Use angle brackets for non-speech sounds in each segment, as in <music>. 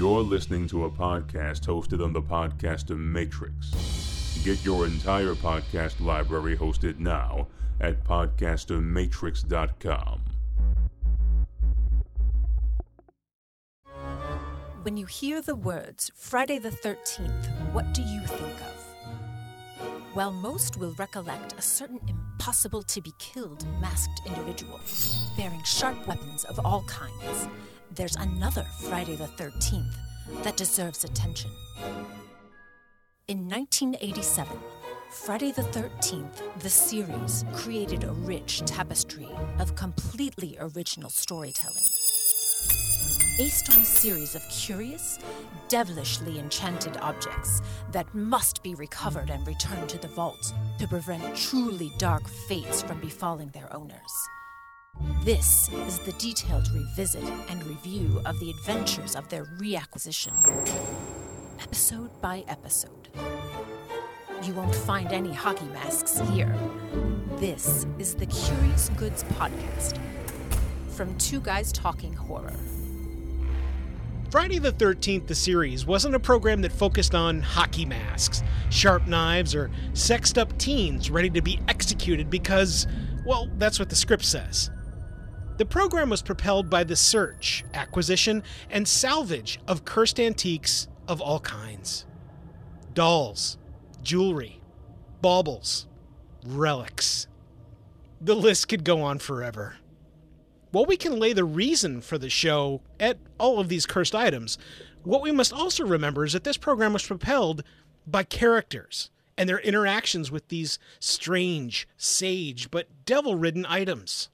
You're listening to a podcast hosted on the Podcaster Matrix. Get your entire podcast library hosted now at podcastermatrix.com. When you hear the words Friday the 13th, what do you think of? While most will recollect a certain impossible to be killed masked individual, bearing sharp weapons of all kinds, there's another Friday the 13th that deserves attention. In 1987, Friday the 13th, the series created a rich tapestry of completely original storytelling. Based on a series of curious, devilishly enchanted objects that must be recovered and returned to the vault to prevent truly dark fates from befalling their owners. This is the detailed revisit and review of the adventures of their reacquisition, episode by episode. You won't find any hockey masks here. This is the Curious Goods Podcast from Two Guys Talking Horror. Friday the 13th, the series, wasn't a program that focused on hockey masks, sharp knives, or sexed up teens ready to be executed because, well, that's what the script says. The program was propelled by the search, acquisition, and salvage of cursed antiques of all kinds dolls, jewelry, baubles, relics. The list could go on forever. While we can lay the reason for the show at all of these cursed items, what we must also remember is that this program was propelled by characters and their interactions with these strange, sage, but devil ridden items.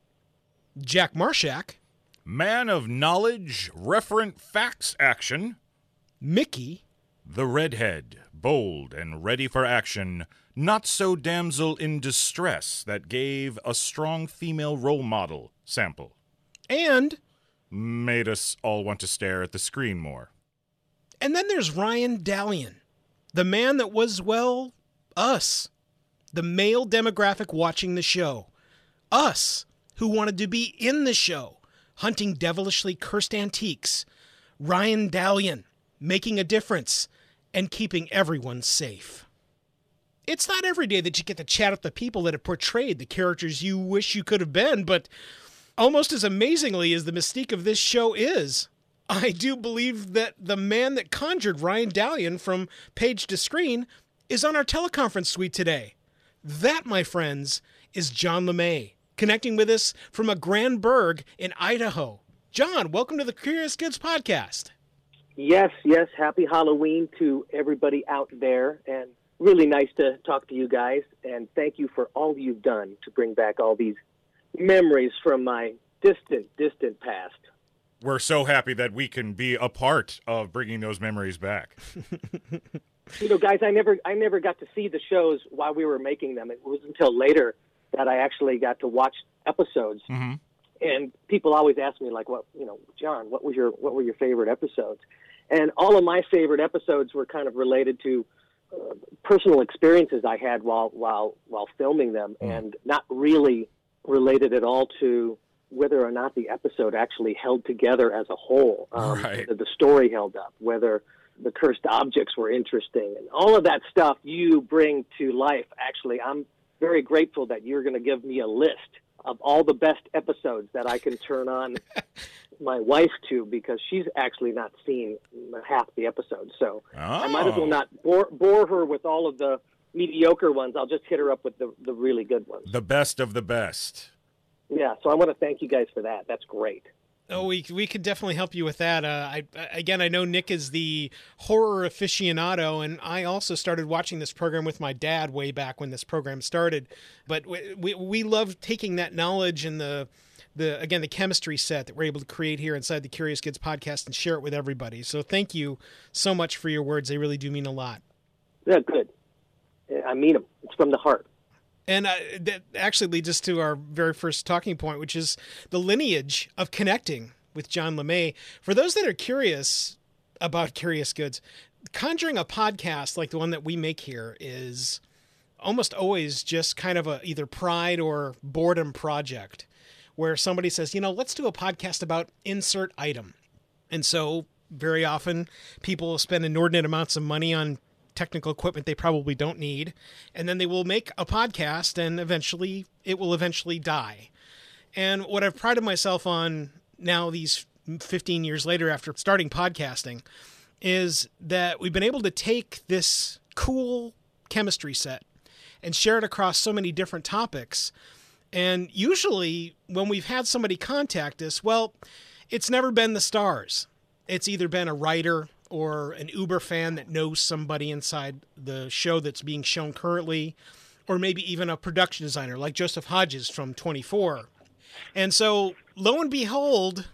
Jack Marshak, Man of knowledge, referent facts action. Micki, The redhead, bold and ready for action, not so damsel in distress that gave a strong female role model sample. and Made us all want to stare at the screen more. and then there's Ryan Dallion, the man that was well us, the male demographic watching the show, us who wanted to be in the show, hunting devilishly cursed antiques, Ryan Dallion making a difference and keeping everyone safe. It's not every day that you get to chat with the people that have portrayed the characters you wish you could have been, but almost as amazingly as the mystique of this show is, I do believe that the man that conjured Ryan Dallion from page to screen is on our teleconference suite today. That, my friends, is John LeMay, connecting with us from a Grand Berg in Idaho. John, welcome to the Curious Goods Podcast. Yes, yes. Happy Halloween to everybody out there. And really nice to talk to you guys. And thank you for all you've done to bring back all these memories from my distant, distant past. We're so happy that we can be a part of bringing those memories back. <laughs> You know, guys, I never, I never got to see the shows while we were making them. It was until later that I actually got to watch episodes. hmm and people always ask me like what you know john what was your what were your favorite episodes and all of my favorite episodes were kind of related to uh, personal experiences i had while while while filming them and not really related at all to whether or not the episode actually held together as a whole um, Right. the story held up whether the cursed objects were interesting and all of that stuff you bring to life actually i'm very grateful that you're going to give me a list of all the best episodes that I can turn on <laughs> my wife to because she's actually not seen half the episodes. So I might as well Oh. not bore, bore her with all of the mediocre ones. I'll just hit her up with the, the really good ones. The best of the best. Yeah, so I want to thank you guys for that. That's great. Oh, we we could definitely help you with that. Uh, I again, I know Nick is the horror aficionado, and I also started watching this program with my dad way back when this program started. But we we, we love taking that knowledge and the the again the chemistry set that we're able to create here inside the Curious Goods podcast and share it with everybody. So thank you so much for your words; they really do mean a lot. Yeah, good. I mean them. It's from the heart. And that actually leads us to our very first talking point, which is the lineage of connecting with John LeMay. For those that are curious about Curious Goods, conjuring a podcast like the one that we make here is almost always just kind of a either pride or boredom project where somebody says, you know, let's do a podcast about insert item. And so very often people spend inordinate amounts of money on technical equipment they probably don't need, and then they will make a podcast, and eventually it will eventually die. And what I've prided myself on now, these 15 years later after starting podcasting, is that we've been able to take this cool chemistry set and share it across so many different topics. And usually, when we've had somebody contact us, well, it's never been the stars. It's either been a writer or an Uber fan that knows somebody inside the show that's being shown currently, or maybe even a production designer like Joseph Hodges from 24. And so, lo and behold,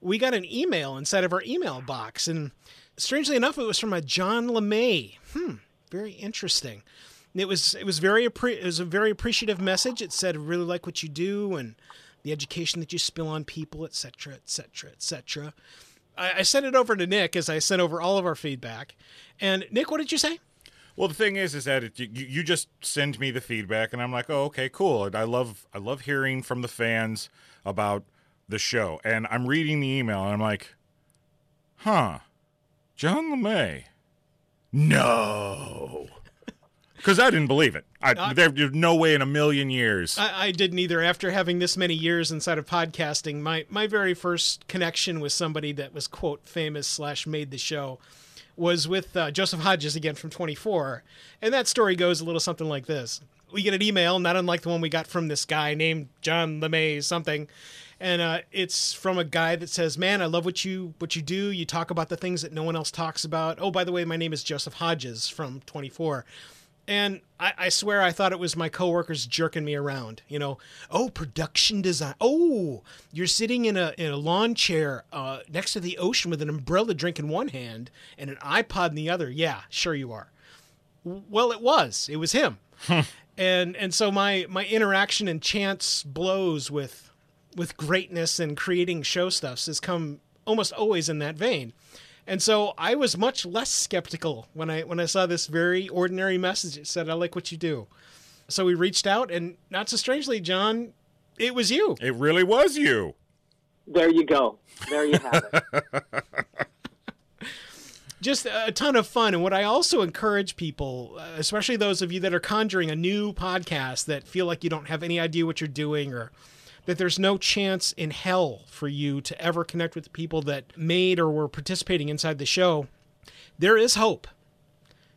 we got an email inside of our email box. And strangely enough, it was from a John LeMay. Hmm, very interesting. It was it was very it was a very appreciative message. It said, "Really like what you do and the education that you spill on people, etc., etc., etc." I, I sent it over to Nick as I sent over all of our feedback. And Nick, what did you say? Well, the thing is, is that it, you, you just send me the feedback, and I'm like, oh, okay, cool. I love, I love hearing from the fans about the show. And I'm reading the email, and I'm like, huh, John LeMay? No, because I didn't believe it. I, Uh, there's no way in a million years. I, I didn't either. After having this many years inside of podcasting, my my very first connection with somebody that was quote famous slash made the show was with uh, Joseph Hodges again from 24, and that story goes a little something like this: We get an email, not unlike the one we got from this guy named John LeMay something. And uh, it's from a guy that says, "Man, I love what you what you do. You talk about the things that no one else talks about. Oh, by the way, my name is Joseph Hodges from 24." And I, I swear I thought it was my coworkers jerking me around. You know, oh, production design. Oh, you're sitting in a in a lawn chair uh, next to the ocean with an umbrella drink in one hand and an iPod in the other. Yeah, sure you are. Well, it was. It was him. and and so my my interaction and chance blows with with greatness and creating show stuffs has come almost always in that vein. And so I was much less skeptical when I when I saw this very ordinary message that said, "I like what you do." So we reached out, and not so strangely, John, it was you. it really was you. There you go. There you have it. <laughs> Just a ton of fun. And what I also encourage people, uh, especially those of you that are conjuring a new podcast that feel like you don't have any idea what you're doing or that there's no chance in hell for you to ever connect with the people that made or were participating inside the show, there is hope.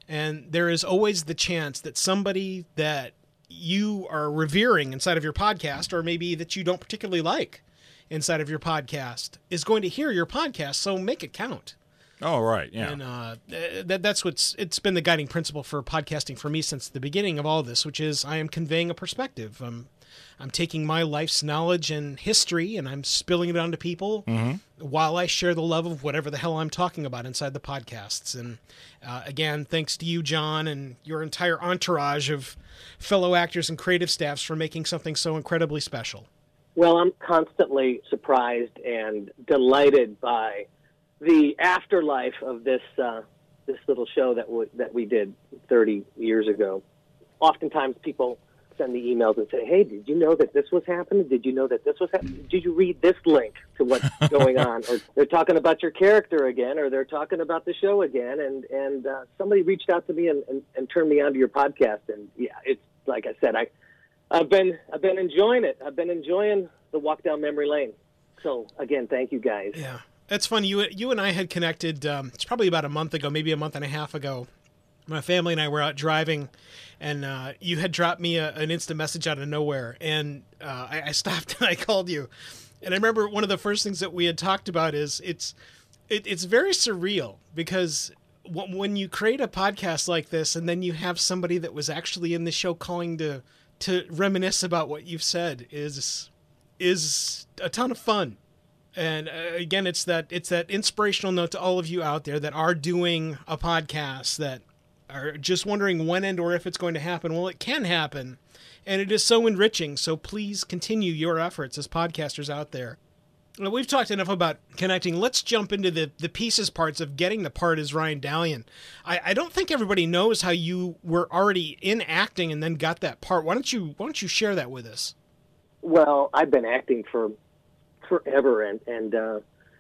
And there is always the chance that somebody that you are revering inside of your podcast, or maybe that you don't particularly like inside of your podcast, is going to hear your podcast. So make it count. Oh, right. Yeah. And uh, that that's what's it's been the guiding principle for podcasting for me since the beginning of all this, which is I am conveying a perspective. I'm I'm taking my life's knowledge and history and I'm spilling it onto people while I share the love of whatever the hell I'm talking about inside the podcasts. And uh, again, thanks to you, John, and your entire entourage of fellow actors and creative staffs for making something so incredibly special. Well, I'm constantly surprised and delighted by the afterlife of this uh, this little show that we, that we did 30 years ago. Oftentimes, people send me emails and say, "Hey, did you know that this was happening? Did you know that this was happening? Did you read this link to what's <laughs> going on?" Or they're talking about your character again, or they're talking about the show again. And and uh, somebody reached out to me and, and, and turned me onto your podcast. And yeah, it's like I said, I I've been I've been enjoying it. I've been enjoying the walk down memory lane. So again, thank you guys. Yeah, that's funny. You you and I had connected. Um, it's probably about a month ago, maybe a month and a half ago. My family and I were out driving, and uh, you had dropped me a, an instant message out of nowhere, and uh, I, I stopped <laughs> and I called you. And I remember one of the first things that we had talked about is it's it, it's very surreal because when you create a podcast like this, and then you have somebody that was actually in the show calling to to reminisce about what you've said is is a ton of fun. And uh, again, it's that it's that inspirational note to all of you out there that are doing a podcast that are just wondering when and or if it's going to happen. Well, it can happen, and it is so enriching. So please continue your efforts as podcasters out there. Now, we've talked enough about connecting. Let's jump into the, the pieces parts of getting the part as Ryan Dallion. I, I don't think everybody knows how you were already in acting and then got that part. Why don't you Why don't you share that with us? Well, I've been acting for forever, and and uh,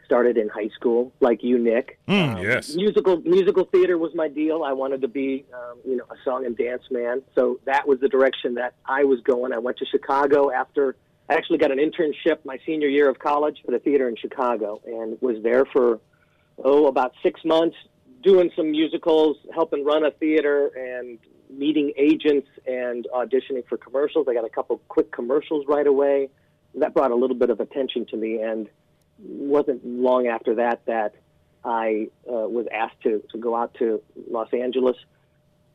started in high school, like you, Nick. Mm, Um, yes. Musical musical theater was my deal. I wanted to be, um, you know, a song and dance man. So that was the direction that I was going. I went to Chicago after. I actually got an internship my senior year of college for the theater in Chicago, and was there for oh about six months, doing some musicals, helping run a theater, and meeting agents and auditioning for commercials. I got a couple quick commercials right away. That brought a little bit of attention to me, and wasn't long after that that I uh, was asked to, to go out to Los Angeles,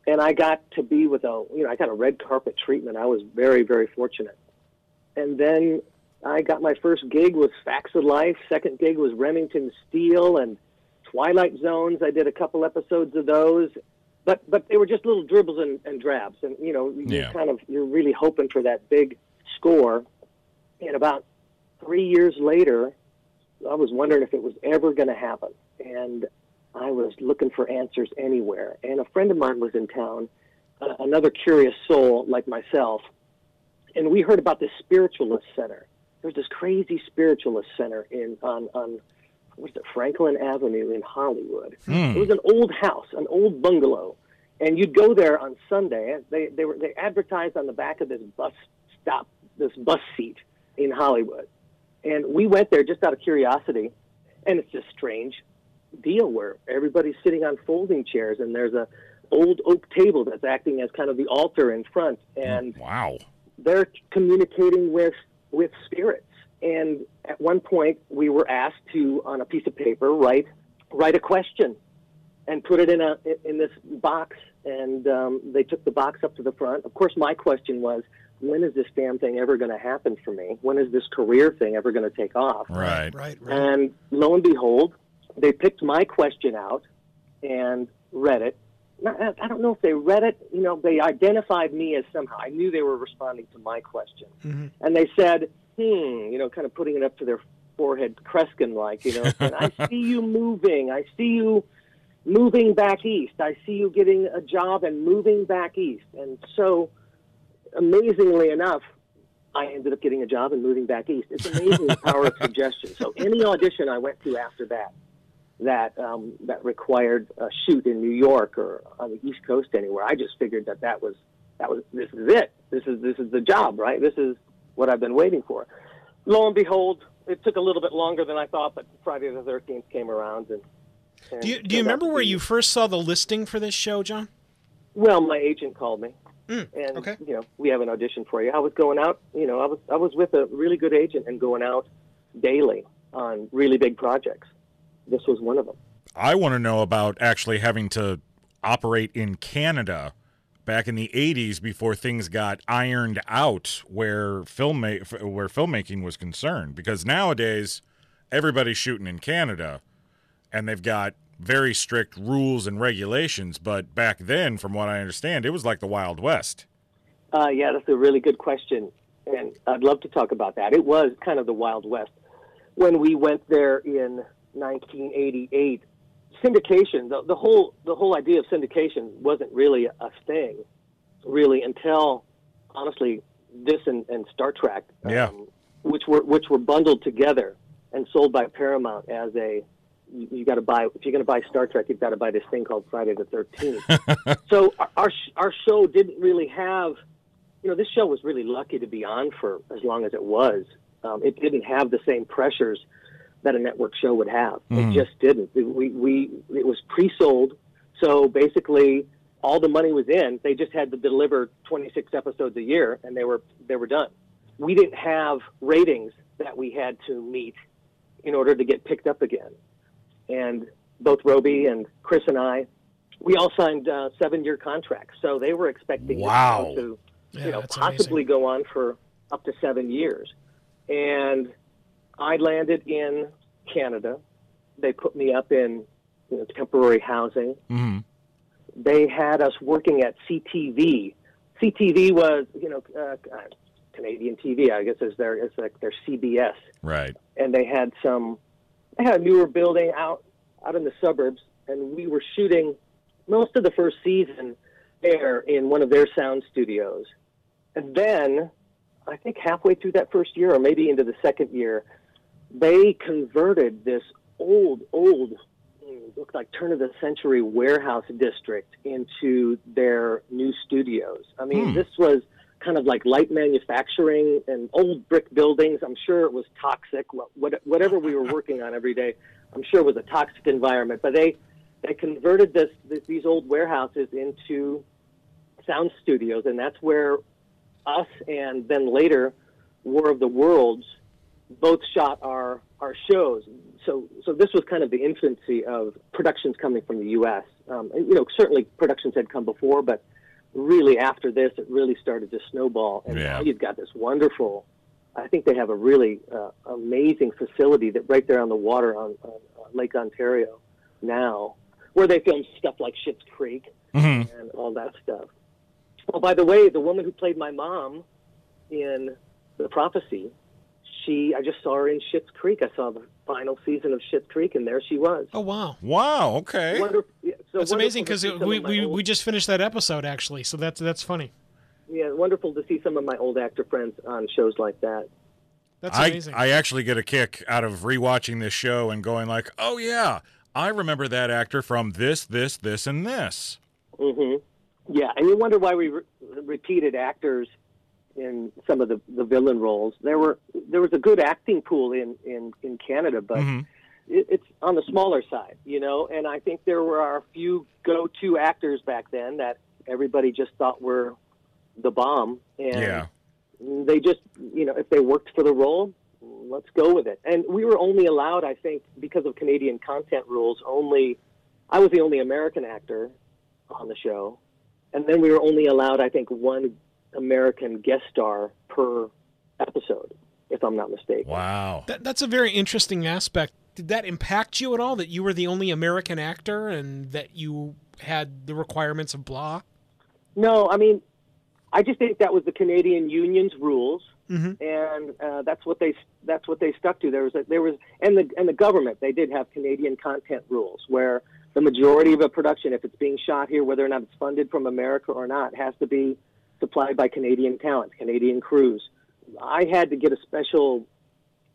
and I got to be with a you know I got a red carpet treatment. I was very very fortunate, and then I got my first gig was Facts of Life. Second gig was Remington Steele and Twilight Zones. I did a couple episodes of those, but but they were just little dribbles and, and drabs, and you know you're Yeah. kind of you're really hoping for that big score. And about three years later, I was wondering if it was ever going to happen, and I was looking for answers anywhere. And a friend of mine was in town, uh, another curious soul like myself, and we heard about this spiritualist center. There's this crazy spiritualist center in on on what's it Franklin Avenue in Hollywood. It was an old house, an old bungalow, and you'd go there on Sunday. They they were they advertised on the back of this bus stop, this bus seat in Hollywood, and we went there just out of curiosity, and it's this strange deal where everybody's sitting on folding chairs, and there's a old oak table that's acting as kind of the altar in front, and Wow. they're communicating with with spirits. And at one point, we were asked to, on a piece of paper, write write a question and put it in a in this box. And um, they took the box up to the front. Of course, my question was, when is this damn thing ever going to happen for me? When is this career thing ever going to take off? Right. Right, right. And lo and behold, they picked my question out and read it. I don't know if they read it. You know, they identified me as somehow. I knew they were responding to my question, and they said, "Hmm," you know, kind of putting it up to their forehead, Kreskin like, you know, and I <laughs> see you moving. I see you moving back east. I see you getting a job and moving back east. And so, amazingly enough, I ended up getting a job and moving back east. It's amazing the power of <laughs> suggestion. So any audition I went to after that, that um, that required a shoot in New York or on the East Coast anywhere, I just figured that that was that was this is it. This is this is the job, right? This is what I've been waiting for. Lo and behold, it took a little bit longer than I thought, but Friday the Thirteenth came around, and, and Do you, do you remember where you first saw the listing for this show, John? Well, my agent called me, Mm, and okay. you know we have an audition for you. I was going out, you know, I was I was with a really good agent and going out daily on really big projects. This was one of them. I want to know about actually having to operate in Canada back in the 80s before things got ironed out where film where filmmaking was concerned because nowadays everybody's shooting in Canada and they've got very strict rules and regulations but back then from what I understand it was like the wild west. Uh, yeah, that's a really good question, and I'd love to talk about that. It was kind of the Wild West when we went there in 1988. Syndication, the, the whole the whole idea of syndication wasn't really a thing, really until honestly this and, and Star Trek, Yeah. which were which were bundled together and sold by Paramount as a you, you got to buy if you're going to buy Star Trek, you've got to buy this thing called Friday the Thirteenth. <laughs> so our, our sh- our show didn't really have, you know, this show was really lucky to be on for as long as it was. Um, it didn't have the same pressures that a network show would have. It just didn't. It- We we it was pre-sold, so basically all the money was in. They just had to deliver 26 episodes a year, and they were they were done. We didn't have ratings that we had to meet in order to get picked up again. And both Robey and Chris and I, we all signed uh, seven-year contracts, so they were expecting Wow. show to Yeah, you know, possibly amazing. go on for up to seven years. And I landed in Canada. They put me up in you know, temporary housing. Mhm. They had us working at CTV. CTV was, you know, uh, uh, Canadian TV. I guess is their it's like their CBS Right. and they had some they had a newer building out out in the suburbs and we were shooting most of the first season there in one of their sound studios and then i think halfway through that first year or maybe into the second year they converted this old, old, mm, looked like turn of the century warehouse district into their new studios. I mean, Hmm. this was kind of like light manufacturing and old brick buildings. I'm sure it was toxic. What, what- whatever we were working on every day, I'm sure was a toxic environment. But they they converted this, this these old warehouses into sound studios, and that's where us and then later War of the Worlds both shot our our shows. So so this was kind of the infancy of productions coming from the U.S. Um, and, you know, certainly productions had come before, but really after this, it really started to snowball. And Yeah. now you've got this wonderful. I think they have a really uh, amazing facility that right there on the water on, on uh, Lake Ontario now, where they film stuff like Schitt's Creek Mhm. and all that stuff. Oh, by the way, the woman who played my mom in The Prophecy, she I just saw her in Schitt's Creek. I saw the final season of Schitt's Creek, and there she was. Oh wow. Wow. Okay. Wonder, yeah, so That's amazing because see we, we, old- we just finished that episode actually, so that's that's funny. yeah, wonderful to see some of my old actor friends on shows like that. That's amazing. I I actually get a kick out of rewatching this show and going like, oh yeah, I remember that actor from this, this, this, and this. Mm-hmm. Yeah, and you wonder why we re- repeated actors in some of the, the villain roles. There were there was a good acting pool in in, in Canada, but Mhm. it, it's on the smaller side, you know. And I think there were a few go to actors back then that everybody just thought were the bomb, and Yeah. they just you know if they worked for the role. Let's go with it. And we were only allowed, I think, because of Canadian content rules, only I was the only American actor on the show, and then we were only allowed, I think, one American guest star per episode, if I'm not mistaken. Wow. that, that's a very interesting aspect. Did that impact you at all that you were the only American actor and that you had the requirements of blah? No, I mean, I just think that was the Canadian Union's rules, Mhm. and uh, that's what they that's what they stuck to. There was a, there was and the and the government they did have Canadian content rules where the majority of a production, if it's being shot here, whether or not it's funded from America or not, has to be supplied by Canadian talent, Canadian crews. I had to get a special,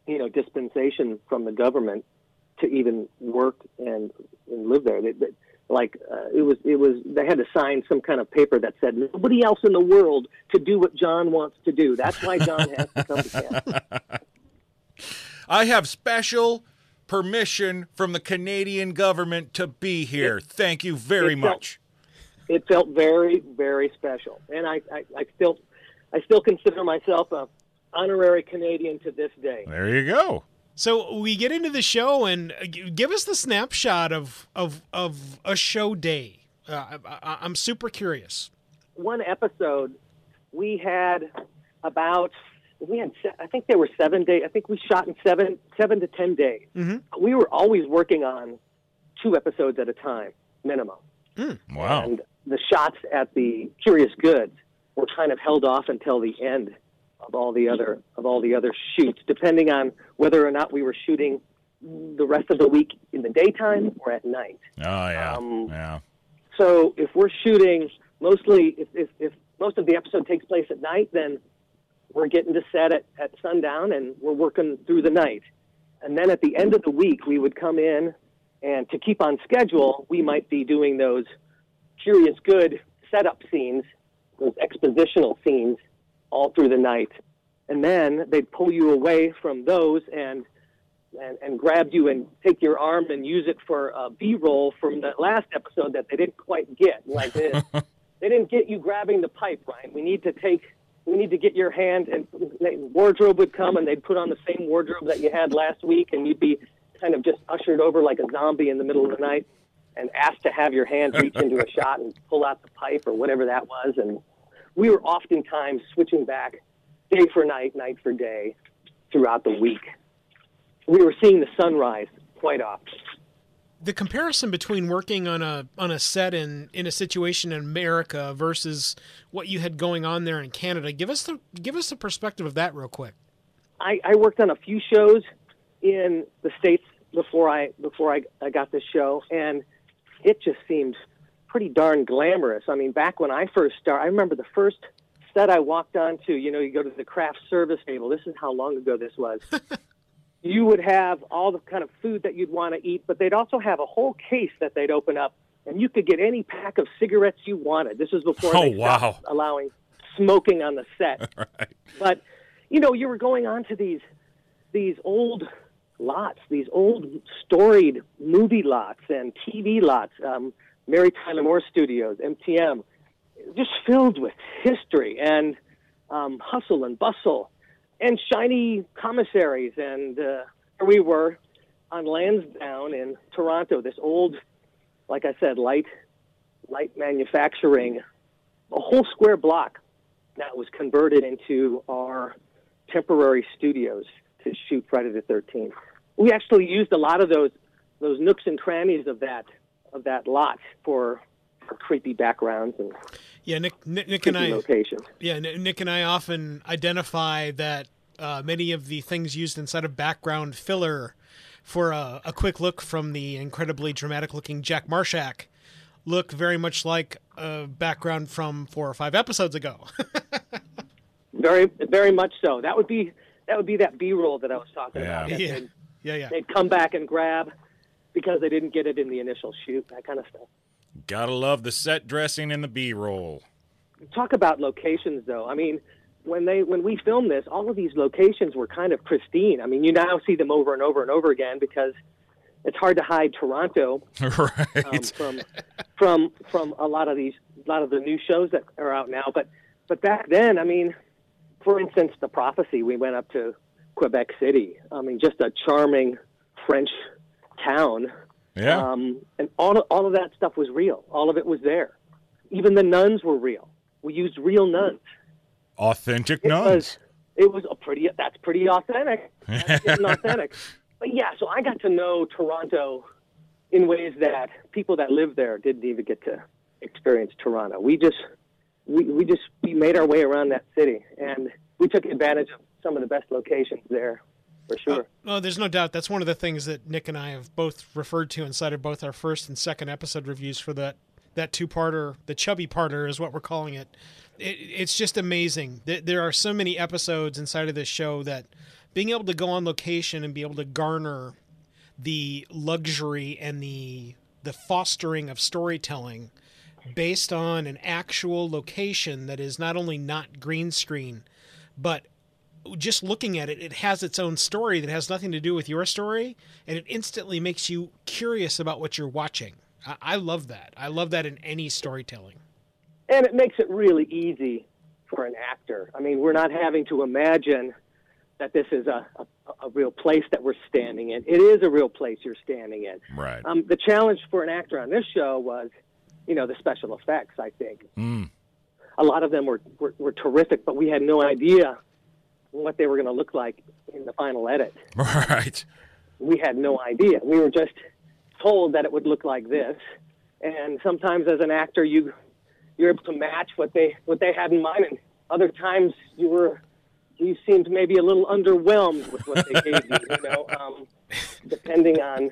you know, dispensation from the government to even work and, and live there. They, they, like uh, it was, it was. They had to sign some kind of paper that said nobody else in the world to do what John wants to do. That's why John has to come to Canada. <laughs> I have special permission from the Canadian government to be here. Thank you very it much. It felt very, very special, and I, I, I still, I still consider myself a honorary Canadian to this day. There you go. So we get into the show and uh, give us the snapshot of of of a show day. Uh, I, I, I'm super curious. one episode, we had about we had I think there were seven days. I think we shot in seven seven to ten days. Mhm. We were always working on two episodes at a time minimum, Wow. and the shots at the Curious Goods were kind of held off until the end of all the other of all the other shoots, depending on whether or not we were shooting the rest of the week in the daytime or at night. Oh yeah. Um, yeah. So if we're shooting mostly, if, if, if most of the episode takes place at night, then we're getting to set at, at sundown and we're working through the night. And then at the end of the week, we would come in and to keep on schedule, we might be doing those curious good setup scenes, those expositional scenes all through the night. And then they'd pull you away from those and and, and grab you and take your arm and use it for a B-roll from that last episode that they didn't quite get. Like they, <laughs> they didn't get you grabbing the pipe, Ryan. We need to take, we need to get your hand and they, wardrobe would come and they'd put on the same wardrobe that you had last week and you'd be kind of just ushered over like a zombie in the middle of the night and asked to have your hand reach into a shot and pull out the pipe or whatever that was. And we were oftentimes switching back day for night, night for day throughout the week we were seeing the sunrise quite often. The comparison between working on a on a set in in a situation in America versus what you had going on there in Canada. Give us the give us the perspective of that real quick. I, I worked on a few shows in the states before I before I, I got this show, and it just seemed pretty darn glamorous. I mean, back when I first started, I remember the first set I walked onto. You know, you go to the craft service table. This is how long ago this was. <laughs> you would have all the kind of food that you'd want to eat, but they'd also have a whole case that they'd open up, and you could get any pack of cigarettes you wanted. This was before Oh, wow. allowing smoking on the set. <laughs> Right. But you know, you were going on to these these old lots, these old storied movie lots and TV lots, um, Mary Tyler Moore Studios, MTM, just filled with history and um, hustle and bustle and shiny commissaries. And uh, we were on Lansdowne in Toronto, this old, like I said, light light manufacturing, a whole square block that was converted into our temporary studios to shoot Friday the Thirteenth. We actually used a lot of those those nooks and crannies of that of that lot for, for creepy backgrounds and Yeah, Nick, Nick, Nick and I. locations. Yeah, Nick and I often identify that uh, many of the things used inside of background filler for a, a quick look from the incredibly dramatic looking Jack Marshak look very much like a background from four or five episodes ago. <laughs> Very very much so. That would be that would be that B roll that I was talking Yeah. about. yeah, They'd, yeah, yeah. they'd come back and grab because they didn't get it in the initial shoot. That kind of stuff. Gotta love the set dressing and the B roll. talk about locations though i mean when they when we filmed this all of these locations were kind of pristine i mean you now see them over and over and over again because it's hard to hide toronto <laughs> right. um, from from from a lot of these a lot of the new shows that are out now but but back then i mean for instance the prophecy we went up to quebec city i mean just a charming french town yeah. um, and all of, all of that stuff was real. All of it was there. Even the nuns were real. We used real nuns. Authentic It nuns. was it was a pretty that's pretty authentic. That's <laughs> authentic. But yeah, so I got to know Toronto in ways that people that live there didn't even get to experience Toronto. We just we, we just we made our way around that city and we took advantage of some of the best locations there for uh, sure. Oh, there's no doubt. That's one of the things that Nick and I have both referred to inside of both our first and second episode reviews for that that two parter, the chubby parter is what we're calling it. it it's just amazing. There, there are so many episodes inside of this show that being able to go on location and be able to garner the luxury and the the fostering of storytelling based on an actual location that is not only not green screen, but just looking at it, it has its own story that has nothing to do with your story, and it instantly makes you curious about what you're watching. I, I love that. I love that in any storytelling. and it makes it really easy for an actor. I mean, we're not having to imagine that this is a, a, a real place that we're standing in. It is a real place you're standing in. right. Um, the challenge for an actor on this show was, you know, the special effects. I think Mm. a lot of them were, were, were terrific, but we had no idea what they were going to look like in the final edit. <laughs> Right. We had no idea. We were just told that it would look like this, and sometimes as an actor, you you're able to match what they what they had in mind, and other times you were you seemed maybe a little underwhelmed with what they gave you. You know, <laughs> um, depending on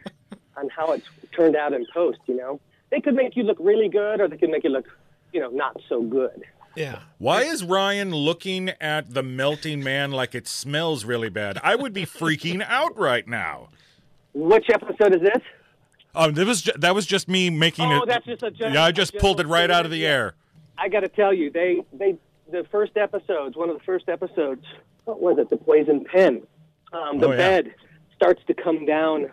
on how it turned out in post. You know, they could make you look really good, or they could make you look, you know, not so good. Yeah. Why is Ryan looking at the melting man like it smells really bad? I would be freaking <laughs> out right now. Which episode is this? Um, that was ju- that was just me making Oh, it. Oh, that's just a gen- yeah, I just pulled it right out of the air. I got to tell you, they they the first episodes, one of the first episodes, what was it? The poison pen. Um, the Oh, yeah. bed starts to come down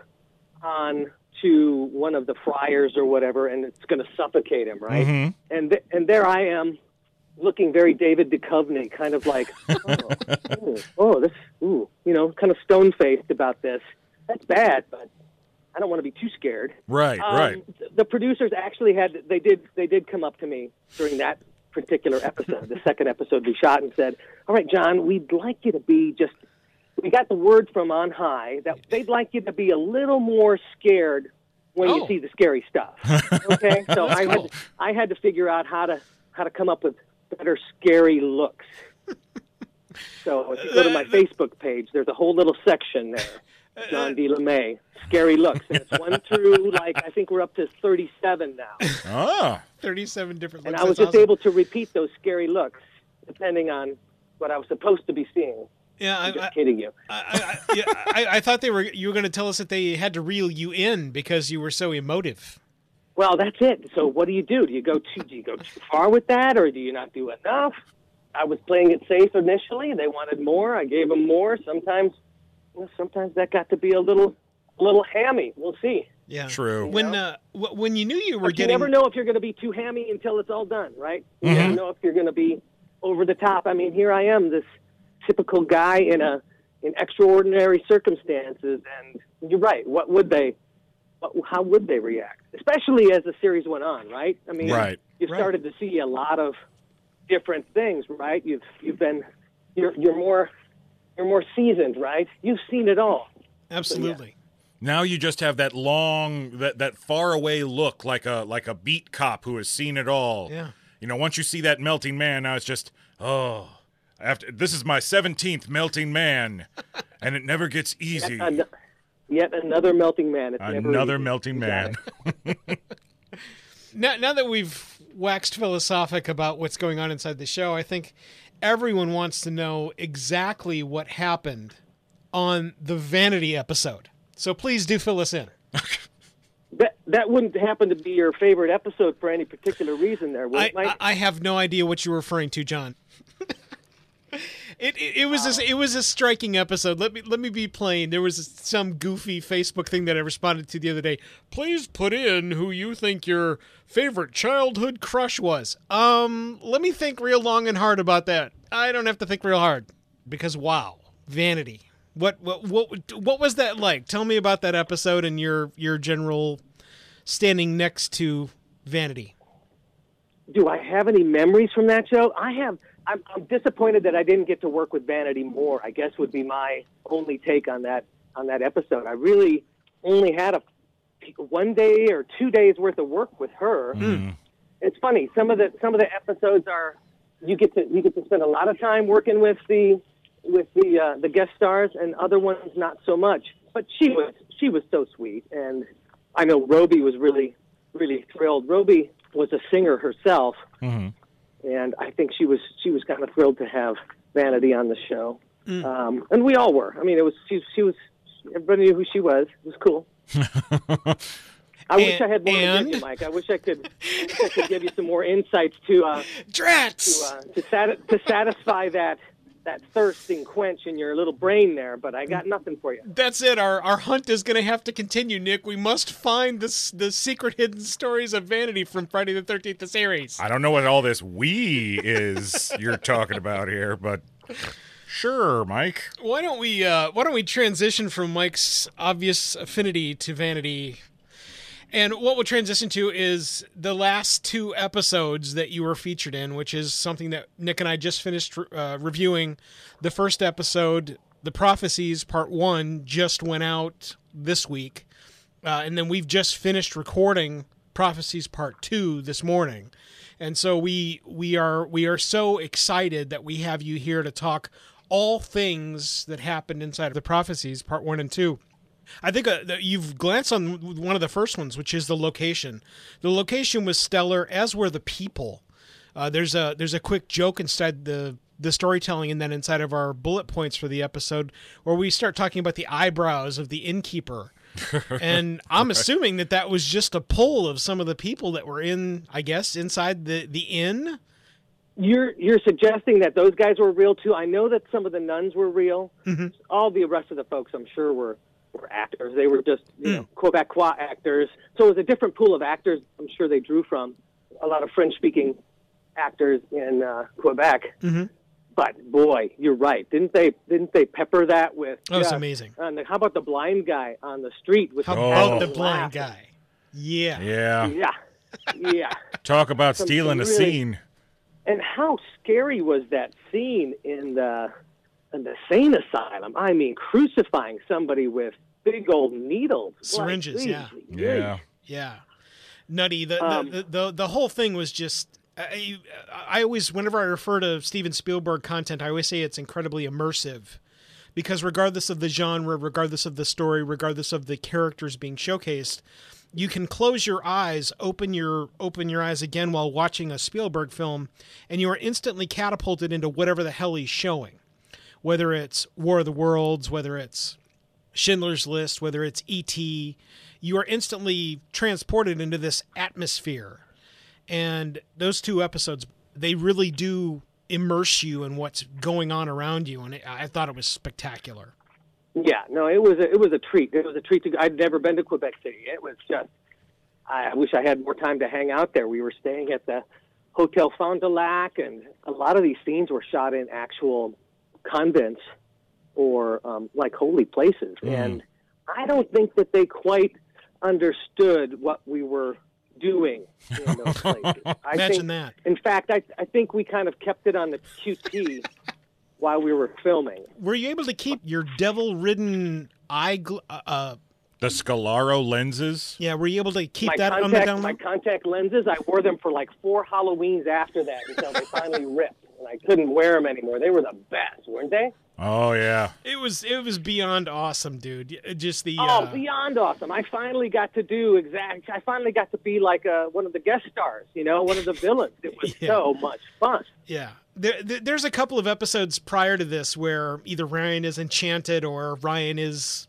on to one of the friars or whatever, and it's going to suffocate him, right? Mhm. And th- and there I am, looking very David Duchovny, kind of like, <laughs> oh, ooh, oh, this, ooh, you know, kind of stone faced about this. That's bad, but I don't want to be too scared. Right, Um, right. th- The producers actually had they did they did come up to me during that particular episode, the second episode we shot, and said, "All right, John, we'd like you to be just." We got the word from on high that they'd like you to be a little more scared when Oh. you see the scary stuff. <laughs> Okay, so I had cool. I had to figure out how to how to come up with better scary looks. <laughs> So if you go to my Facebook page, there's a whole little section there. John D. LeMay, scary looks, and it's one <laughs> through like I think we're up to 37 now. Ah, 37 different And. I was That's just awesome. able to repeat those scary looks depending on what I was supposed to be seeing. Yeah, I, I'm just I, kidding you. I, I, yeah, I, I thought they were. You were going to tell us that they had to reel you in because you were so emotive. Well, that's it. So what do you do? Do you go too? Do you go too far with that, or do you not do enough? I was playing it safe initially. They wanted more. I gave them more. Sometimes, well, sometimes that got to be a little, a little hammy. We'll see. Yeah, True. When uh, w- when you knew you were But you never know if you're going to be too hammy until it's all done, right? You Mm-hmm. never know if you're going to be over the top. I mean, here I am, this typical guy in a in extraordinary circumstances, and you're right. What would they? What, how would they react? Especially as the series went on, right? I mean, Right. you Right. started to see a lot of different things, right? You've you've been you're you're more you're more seasoned, right? You've seen it all. absolutely. Now you just have that long, that that far away look, like a like a beat cop who has seen it all. Yeah. You know, once you see that melting man, now it's just oh, after this is my seventeenth melting man, <laughs> and it never gets easy. An- yet another melting man. It's Another easy. melting man. <laughs> Now, now that we've waxed philosophic about what's going on inside the show, I think everyone wants to know exactly what happened on the Vanity episode. So please do fill us in. <laughs> That that wouldn't happen to be your favorite episode for any particular reason, there, would I, it, Mike? I I have no idea what you're referring to, John. <laughs> It, it, it was a, it was a striking episode. Let me let me be plain. There was some goofy Facebook thing that I responded to the other day. Please put in who you think your favorite childhood crush was. Um, let me think real long and hard about that. I don't have to think real hard because wow, vanity. What what what what was that like? Tell me about that episode and your your general standing next to vanity. Do I have any memories from that show? I have. I'm, I'm disappointed that I didn't get to work with Vanity more. I guess would be my only take on that on that episode. I really only had a one day or two days worth of work with her. It's funny. Some of the some of the episodes are you get to you get to spend a lot of time working with the with the uh, the guest stars, and other ones not so much. But she was she was so sweet, and I know Robey was really really thrilled. Robey was a singer herself, and I think she was she was kind of thrilled to have Vanity on the show, um, and we all were. I mean, it was she, she was everybody knew who she was. It was cool. <laughs> I wish I had more to give you, Mike. I wish I could, I wish I could give you some more insights to uh, <laughs> Drats. to, uh, to, sati- to satisfy that that thirst and quench in your little brain there. But I got nothing for you. That's it. Our our hunt is going to have to continue, Nick. We must find this the secret hidden stories of vanity from Friday the Thirteenth, the series. I don't know what all this we is you're talking about here, but sure, Mike. Why don't we uh, Why don't we transition from Mike's obvious affinity to vanity? And what we'll transition to is the last two episodes that you were featured in, which is something that Nick and I just finished uh, reviewing. The first episode, The Prophecies Part 1, just went out this week. Uh, and then we've just finished recording Prophecies Part 2 this morning. And so we we are we are so excited that we have you here to talk all things that happened inside of the prophecies part 1 and 2. I think uh, you've glanced on one of the first ones, which is the location. The location was stellar, as were the people. Uh, there's a there's a quick joke inside the the storytelling, and then inside of our bullet points for the episode, where we start talking about the eyebrows of the innkeeper. <laughs> and I'm assuming that that was just a pull of some of the people that were in, I guess, inside the the inn. You're you're suggesting that those guys were real too. I know that some of the nuns were real. All the rest of the folks, I'm sure, were were actors. They were just you know hmm. Quebecois actors. So it was a different pool of actors. I'm sure they drew from a lot of French speaking actors in uh, Quebec. Mm-hmm. But boy, you're right. Didn't they? Didn't they pepper that with? That was just- amazing. Uh, and how about the blind guy on the street with How the about Oh. the blind laughing? guy? Yeah. Yeah. Yeah, yeah. <laughs> Talk about Some- stealing a scene. And how scary was that scene in the in the sane asylum? I mean, crucifying somebody with big old needles, Like, Syringes, yeah. Yeah. Yeah, nutty. The Um, the, the the whole thing was just. I, I always, whenever I refer to Steven Spielberg content, I always say it's incredibly immersive, because regardless of the genre, regardless of the story, regardless of the characters being showcased, you can close your eyes, open your open your eyes again while watching a Spielberg film, and you are instantly catapulted into whatever the hell he's showing. Whether it's War of the Worlds, whether it's Schindler's List, whether it's E.T., you are instantly transported into this atmosphere. And those two episodes, they really do immerse you in what's going on around you. And I thought it was spectacular. Yeah, no, it was a, it was a treat. It was a treat to. I'd never been to Quebec City. It was just. I wish I had more time to hang out there. We were staying at the Hotel Frontenac, and a lot of these scenes were shot in actual convents or um, like holy places. And I don't think that they quite understood what we were doing in those <laughs> places. I Imagine think, that. In fact, I, I think we kind of kept it on the QT <laughs> while we were filming. Were you able to keep your devil-ridden eye? Gl- uh, uh, The Scalaro lenses. yeah, were you able to keep my that on the contact, down my contact lenses, I wore them for like four Halloweens after that until they finally ripped, and I couldn't wear them anymore. They were the best, weren't they? Oh yeah. It was it was beyond awesome, dude. Just the Oh, uh, beyond awesome! I finally got to do exact. I finally got to be like uh, one of the guest stars, you know, one of the <laughs> villains. It was Yeah. so much fun. Yeah. There, there, there's a couple of episodes prior to this where either Ryan is enchanted or Ryan is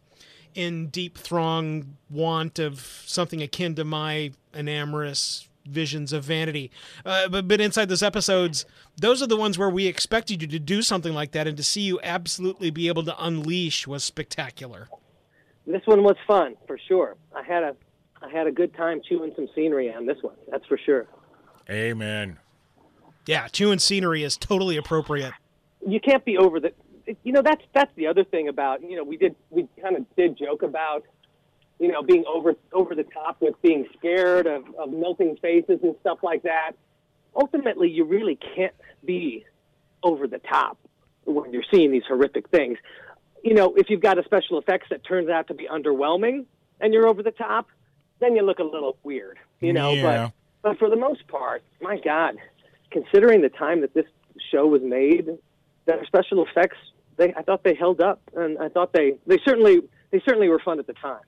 in deep throng want of something akin to my enamorous visions of vanity. Uh, but, but inside those episodes, those are the ones where we expected you to do something like that, and to see you absolutely be able to unleash was spectacular. This one was fun for sure. I had a, I had a good time chewing some scenery on this one. That's for sure. Amen. Yeah, chewing scenery is totally appropriate. you can't be over the you know that's that's the other thing about you know we did we kind of did joke about you know being over over the top with being scared of, of melting faces and stuff like that ultimately you really can't be over the top when you're seeing these horrific things you know if you've got a special effects that turns out to be underwhelming and you're over the top then you look a little weird you know Yeah. but but for the most part my god considering the time that this show was made their special effects they I thought they held up and I thought they they certainly they certainly were fun at the time.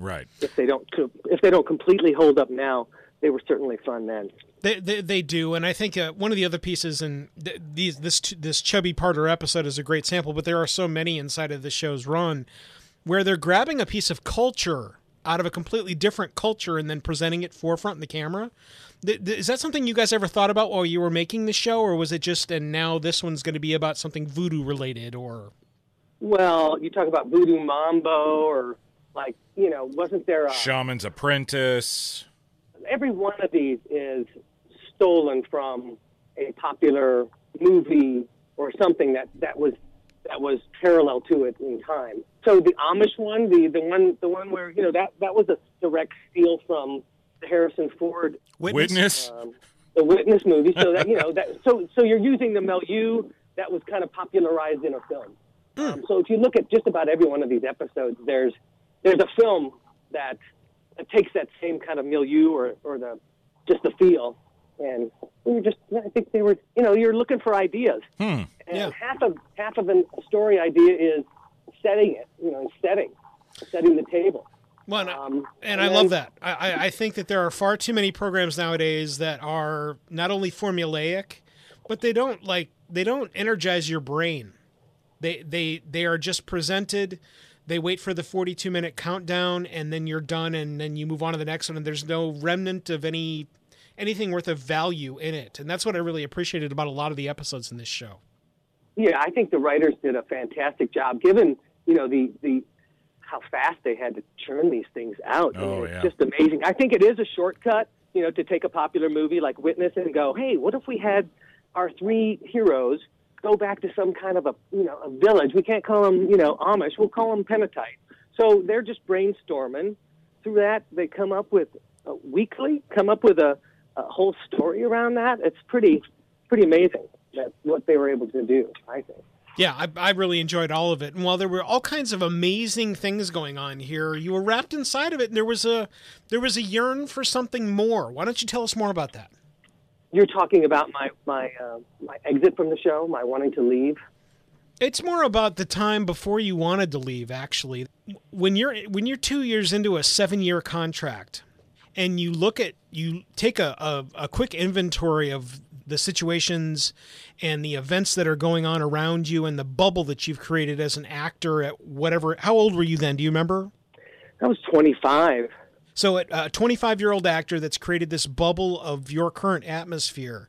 Right. If they don't if they don't completely hold up now, they were certainly fun then. They, they, they do, and I think uh, one of the other pieces, and th- these this this chubby parter episode is a great sample, but there are so many inside of the show's run where they're grabbing a piece of culture out of a completely different culture and then presenting it forefront in the camera. Th- th- is that something you guys ever thought about while you were making the show, or was it just and now this one's going to be about something voodoo related, or Well, you talk about Voodoo Mambo or like you know wasn't there a, Shaman's Apprentice. every one of these is stolen from a popular movie or something that that was that was parallel to it in time. So the Amish one, the the one the one where you know that that was a direct steal from the Harrison Ford Witness. um, the Witness movie. So that you know that so so you're using the milieu that was kind of popularized in a film. Um, so if you look at just about every one of these episodes, there's there's a film that, that takes that same kind of milieu or or the just the feel, and we were just I think they were you know you're looking for ideas, Hmm. and Yeah. half of half of a story idea is setting it, you know, setting setting the table. Well, and, I- Um, and I love that. I, I, I think that there are far too many programs nowadays that are not only formulaic, but they don't like they don't energize your brain. They they they are just presented. They wait for the forty-two minute countdown, and then you're done, and then you move on to the next one, and there's no remnant of any anything worth of value in it. And that's what I really appreciated about a lot of the episodes in this show. Yeah, I think the writers did a fantastic job, given you know the the how fast they had to churn these things out. Oh, it's yeah. just amazing. I think it is a shortcut, you know, to take a popular movie like Witness and go, hey, what if we had our three heroes go back to some kind of a you know a village? We can't call them you know Amish. We'll call them Pentatite. So they're just brainstorming. Through that, they come up with uh, weekly, come up with a, a whole story around that. It's pretty pretty amazing that what they were able to do. I think. Yeah, I, I really enjoyed all of it. And while there were all kinds of amazing things going on here, you were wrapped inside of it, and there was a there was a yearn for something more. Why don't you tell us more about that? You're talking about my my uh, my exit from the show, my wanting to leave. It's more about the time before you wanted to leave. Actually, when you're when you're two years into a seven year contract, and you look at you take a, a, a quick inventory of the situations and the events that are going on around you and the bubble that you've created as an actor at whatever. How old were you then? Do you remember? I was 25. So, a 25 year old actor that's created this bubble of your current atmosphere,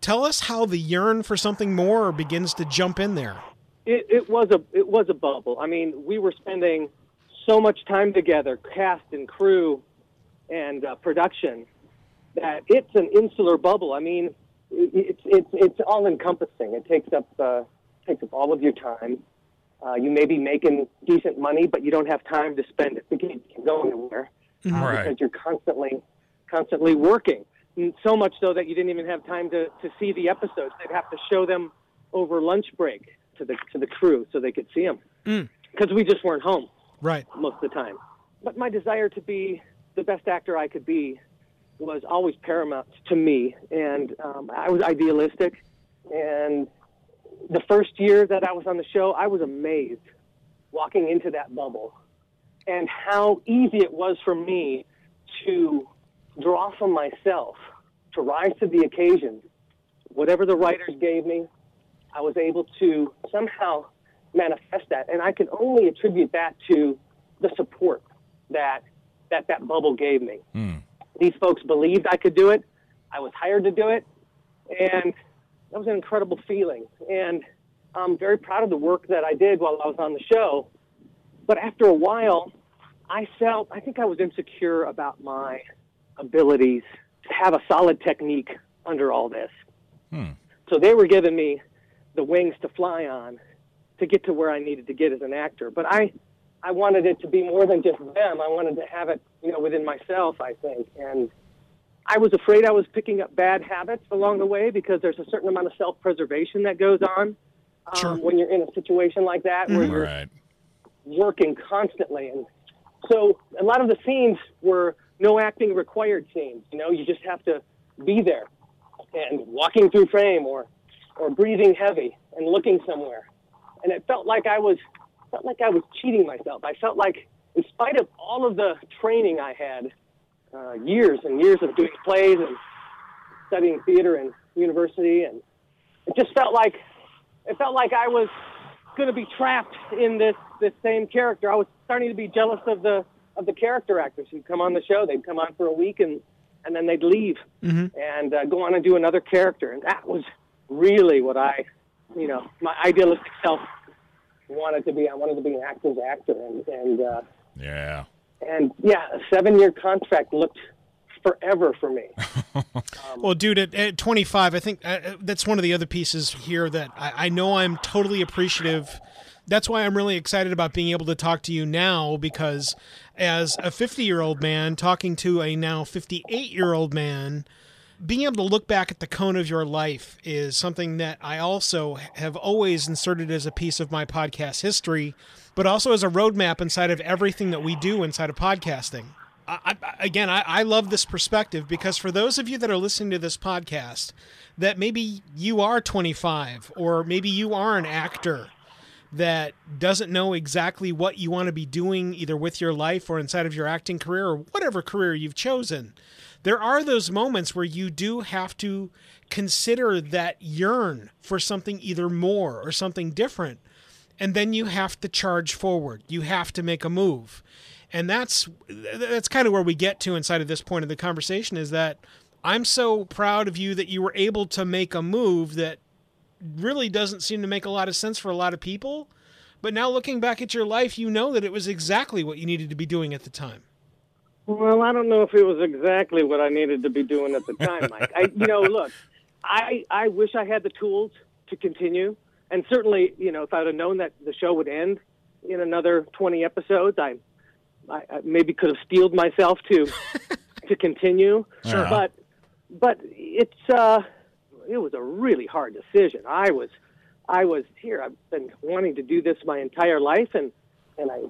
tell us how the yearn for something more begins to jump in there. It, it was a it was a bubble. I mean, we were spending so much time together, cast and crew, and uh, production, that it's an insular bubble. I mean, it's it's it's all encompassing. It takes up uh, takes up all of your time. Uh, you may be making decent money, but you don't have time to spend it because you can go anywhere uh, Right. because you're constantly constantly working. And so much so that you didn't even have time to, to see the episodes. They'd have to show them over lunch break to the to the crew so they could see them because we just weren't home Right. most of the time. But my desire to be the best actor I could be was always paramount to me, and um, I was idealistic. And the first year that I was on the show, I was amazed walking into that bubble and how easy it was for me to draw from myself, to rise to the occasion. Whatever the writers gave me, I was able to somehow manifest that, and I can only attribute that to the support that that that bubble gave me. Hmm. These folks believed I could do it. I was hired to do it, and that was an incredible feeling. And I'm very proud of the work that I did while I was on the show. But after a while, I felt I think I was insecure about my abilities to have a solid technique under all this. So they were giving me the wings to fly on to get to where I needed to get as an actor. But I, I wanted it to be more than just them. I wanted to have it, you know, within myself. I think, and I was afraid I was picking up bad habits along the way because there's a certain amount of self-preservation that goes on um, Sure. when you're in a situation like that where you're Right. working constantly. And so a lot of the scenes were no acting required scenes. You know, you just have to be there and walking through frame or, or breathing heavy and looking somewhere. And it felt like I was felt like I was cheating myself. I felt like, in spite of all of the training I had, uh, years and years of doing plays and studying theater in university, and it just felt like it felt like I was going to be trapped in this this same character. I was starting to be jealous of the of the character actors who'd come on the show. They'd come on for a week and and then they'd leave and uh, go on and do another character. And that was really what I, you know, my idealistic self wanted to be. I wanted to be an actor's actor, and and uh, Yeah. and yeah, a seven year contract looked forever for me. <laughs> Well, dude, at, at 25, I think uh, that's one of the other pieces here that I, I know I'm totally appreciative. That's why I'm really excited about being able to talk to you now because, as a 50 year old man talking to a now 58 year old man, being able to look back at the cone of your life is something that I also have always inserted as a piece of my podcast history, but also as a roadmap inside of everything that we do inside of podcasting. I, I, again, I, I love this perspective because for those of you that are listening to this podcast, that maybe you are 25 or maybe you are an actor that doesn't know exactly what you want to be doing either with your life or inside of your acting career or whatever career you've chosen. There are those moments where you do have to consider that yearn for something either more or something different. And then you have to charge forward. You have to make a move. And that's that's kind of where we get to inside of this point of the conversation is that I'm so proud of you that you were able to make a move that really doesn't seem to make a lot of sense for a lot of people. But now looking back at your life, you know that it was exactly what you needed to be doing at the time. Well, I don't know if it was exactly what I needed to be doing at the time, Mike. I, you know, look, I I wish I had the tools to continue, and certainly, you know, if I'd have known that the show would end in another twenty episodes, I, I, I maybe could have steeled myself to <laughs> to continue. Sure. But but it's uh, it was a really hard decision. I was I was here. I've been wanting to do this my entire life, and and I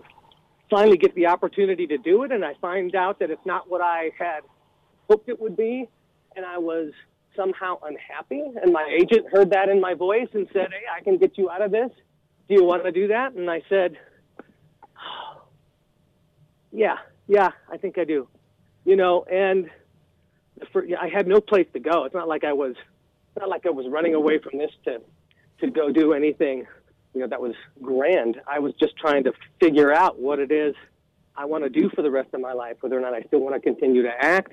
finally get the opportunity to do it, and I find out that it's not what I had hoped it would be, and I was somehow unhappy. And my agent heard that in my voice and said, "Hey, I can get you out of this. Do you want to do that?" And I said, "Yeah, yeah, I think I do." You know, and for, I had no place to go. It's not like I was. Not like I was running away from this to to go do anything, you know, that was grand. I was just trying to figure out what it is I want to do for the rest of my life, whether or not I still want to continue to act,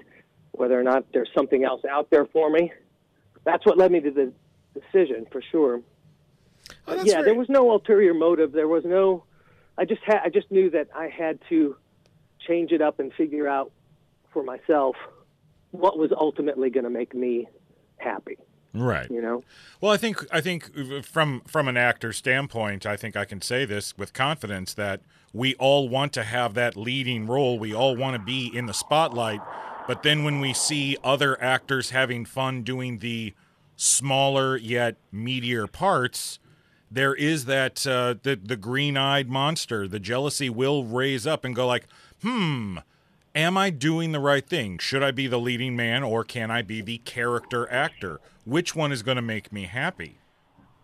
whether or not there's something else out there for me. That's what led me to the decision for sure. Oh, yeah, there was no ulterior motive. There was no. I just had. I just knew that I had to change it up and figure out for myself what was ultimately going to make me happy. Right. You know. Well, I think I think from from an actor's standpoint, I think I can say this with confidence that we all want to have that leading role. We all want to be in the spotlight. But then when we see other actors having fun doing the smaller yet meatier parts, there is that uh, the the green-eyed monster. The jealousy will raise up and go like, "Hmm, am I doing the right thing? Should I be the leading man or can I be the character actor? Which one is going to make me happy?"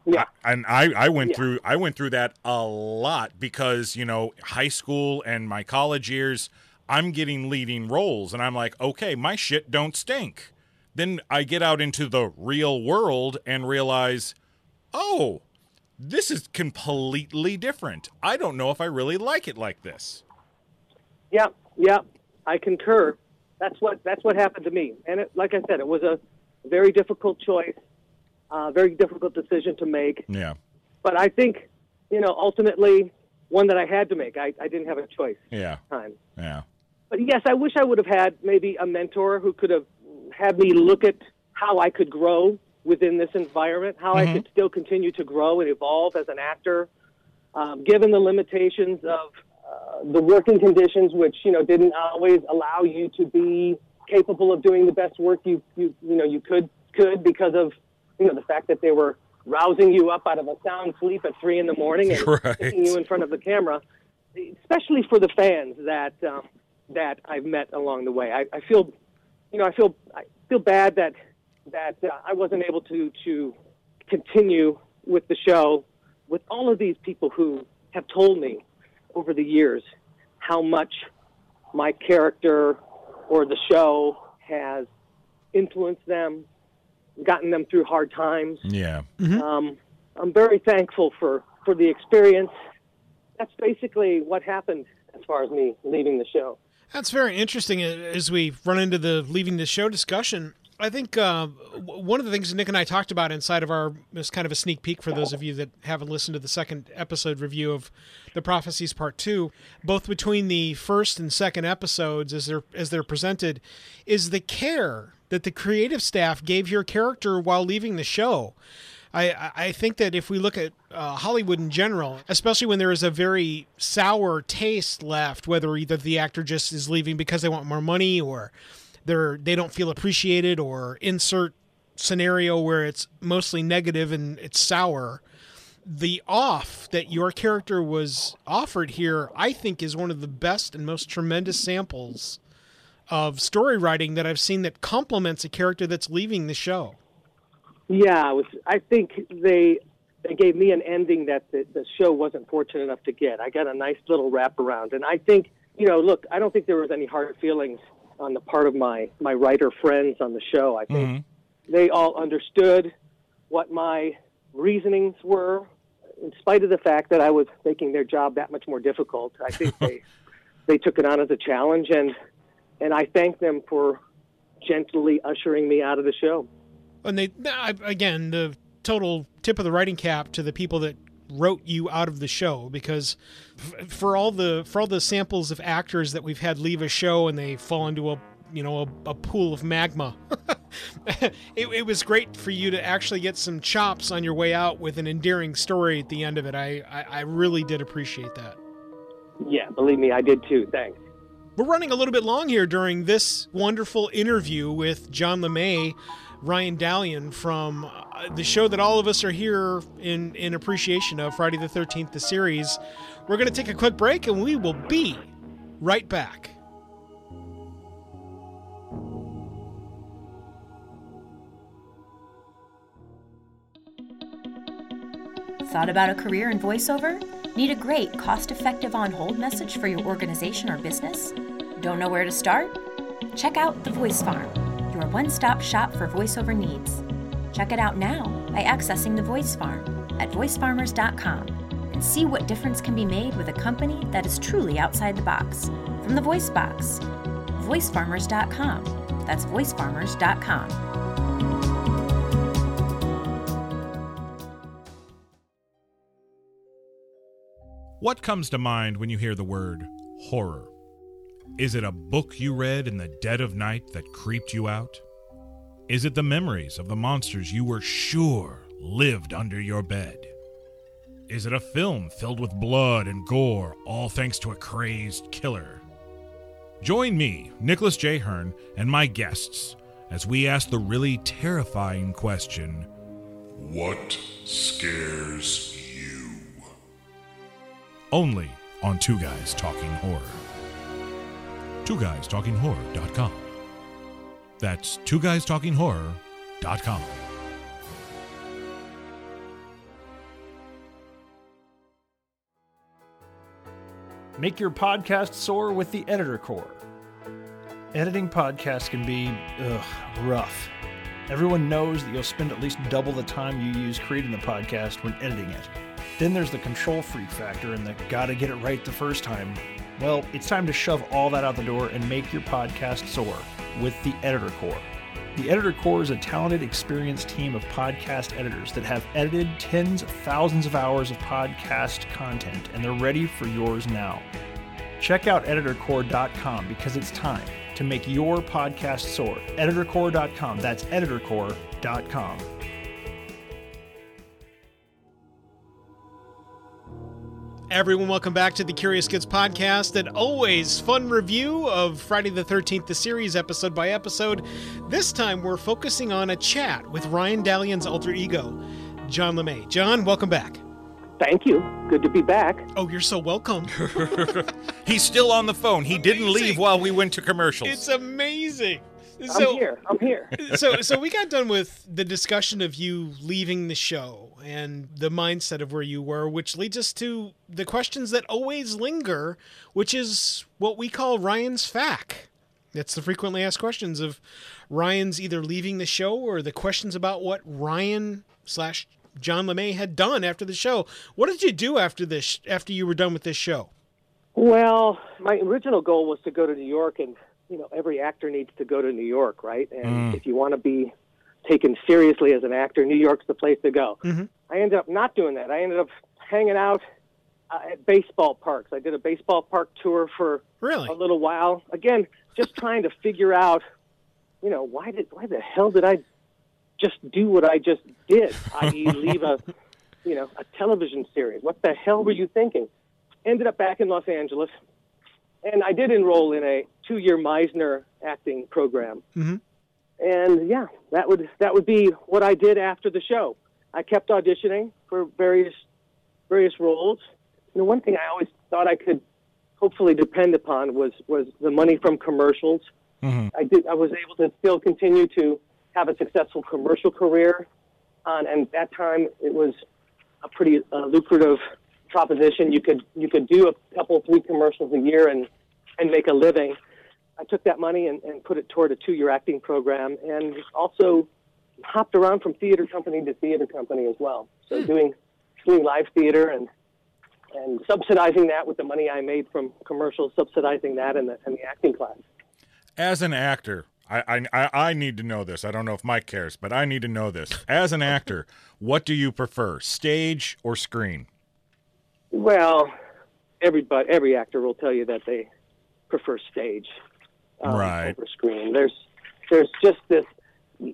Yeah. and I, I went Yeah. through I went through that a lot because you know high school and my college years I'm getting leading roles and I'm like okay my shit don't stink then I get out into the real world and realize oh this is completely different I don't know if I really like it like this Yeah, yeah, I concur. That's what that's what happened to me. And it, like I said, it was a very difficult choice, uh, very difficult decision to make. yeah But I think, you know, ultimately, one that I had to make. I, I didn't have a choice yeah time. yeah But yes, I wish I would have had maybe a mentor who could have had me look at how I could grow within this environment, how I could still continue to grow and evolve as an actor, um, given the limitations of the working conditions, which you know didn't always allow you to be capable of doing the best work you you you know you could could because of you know the fact that they were rousing you up out of a sound sleep at three in the morning and <laughs> Right. sticking you in front of the camera, especially for the fans that um, that I've met along the way. I, I feel, you know, I feel I feel bad that that uh, I wasn't able to to continue with the show with all of these people who have told me over the years how much my character or the show has influenced them, gotten them through hard times. yeah Um, I'm very thankful for, for the experience. That's basically what happened as far as me leaving the show. That's very interesting. uh, As we run into the leaving the show discussion, I think uh, one of the things Nick and I talked about inside of our is kind of a sneak peek for those of you that haven't listened to the second episode review of the prophecies part two, both between the first and second episodes as they're as they're presented, is the care that the creative staff gave your character while leaving the show. I, I- think that if we look at uh, Hollywood in general, especially when there is a very sour taste left, whether either the actor just is leaving because they want more money or they're they don't feel appreciated, or insert scenario where it's mostly negative and it's sour. The off that your character was offered here, I think, is one of the best and most tremendous samples of story writing that I've seen that complements a character that's leaving the show. Yeah, I was. I think they they gave me an ending that the, the show wasn't fortunate enough to get. I got a nice little wraparound, and I think you know, look, I don't think there was any hard feelings on the part of my my writer friends on the show. I think mm-hmm. they all understood what my reasonings were, in spite of the fact that I was making their job that much more difficult. I think they <laughs> they took it on as a challenge, and and I thank them for gently ushering me out of the show. And they again the total tip of the writing cap to the people that wrote you out of the show because f- for all the for all the samples of actors that we've had leave a show and they fall into a you know a, a pool of magma <laughs> it, it was great for you to actually get some chops on your way out with an endearing story at the end of it i i, I really did appreciate that Yeah, believe me, I did too. Thanks. we're running a little bit long here during this wonderful interview with John LeMay, Ryan Dallion from uh, the show that all of us are here in, in appreciation of, Friday the 13th, the series. We're going to take a quick break and we will be right back. Thought about a career in voiceover? Need a great, cost effective on hold message for your organization or business? Don't know where to start? Check out The Voice Farm, your one stop shop for voiceover needs. Check it out now by accessing the Voice Farm at voicefarmers.com and see what difference can be made with a company that is truly outside the box. From the Voice Box, voicefarmers.com. That's voicefarmers.com. What comes to mind when you hear the word horror? Is it a book you read in the dead of night that creeped you out? Is it the memories of the monsters you were sure lived under your bed? Is it a film filled with blood and gore, all thanks to a crazed killer? Join me, Nicholas J. Hearn, and my guests as we ask the really terrifying question What scares you? only on Two Guys Talking Horror. Two Guys. That's Two. Make your podcast soar with the Editor Core. Editing podcasts can be ugh, rough. Everyone knows that you'll spend at least double the time you use creating the podcast when editing it. Then there's the control freak factor and the gotta get it right the first time. Well, it's time to shove all that out the door and make your podcast soar with the Editor Core. The Editor Core is a talented, experienced team of podcast editors that have edited tens of thousands of hours of podcast content, and they're ready for yours now. Check out editorcore.com because it's time to make your podcast soar. Editorcore.com. That's editorcore.com. Everyone, welcome back to the Curious Goods podcast. An always fun review of Friday the 13th, the series, episode by episode. This time we're focusing on a chat with Ryan Dallion's alter ego, John LeMay. John, welcome back. Thank you. Good to be back. Oh, you're so welcome. <laughs> He's still on the phone. He didn't leave while we went to commercials. it's amazing. I'm So, here. I'm here. <laughs> so, so we got done with the discussion of you leaving the show and the mindset of where you were, which leads us to the questions that always linger, which is what we call Ryan's FAQ. That's the frequently asked questions of Ryan's either leaving the show or the questions about what Ryan slash John LeMay had done after the show. What did you do after this? After you were done with this show? Well, my original goal was to go to New York, and you know, every actor needs to go to New York, right? And if you want to be taken seriously as an actor, New York's the place to go. Mhm. I ended up not doing that. I ended up hanging out uh, at baseball parks. I did a baseball park tour for Really? a little while. Again, just trying to figure out, you know, why did why the hell did I just do what I just did? I.e., <laughs> leave a, you know, a television series. What the hell were you thinking? Ended up back in Los Angeles, and I did enroll in a two-year Meisner acting program. Mhm. And yeah, that would that would be what I did after the show. I kept auditioning for various various roles. Know, one thing I always thought I could hopefully depend upon was was the money from commercials. I did. I was able to still continue to have a successful commercial career, on, and at that time it was a pretty uh, lucrative proposition. You could you could do a couple three commercials a year and and make a living. I took that money and, and put it toward a two-year acting program, and also hopped around from theater company to theater company as well. So hmm. doing doing live theater and and subsidizing that with the money I made from commercials, subsidizing that in the in the acting class. As an actor, I I I need to know this. I don't know if Mike cares, but I need to know this. As an actor, what do you prefer, stage or screen? Well, everybody, every actor will tell you that they prefer stage um, Right. over screen. There's, there's just this.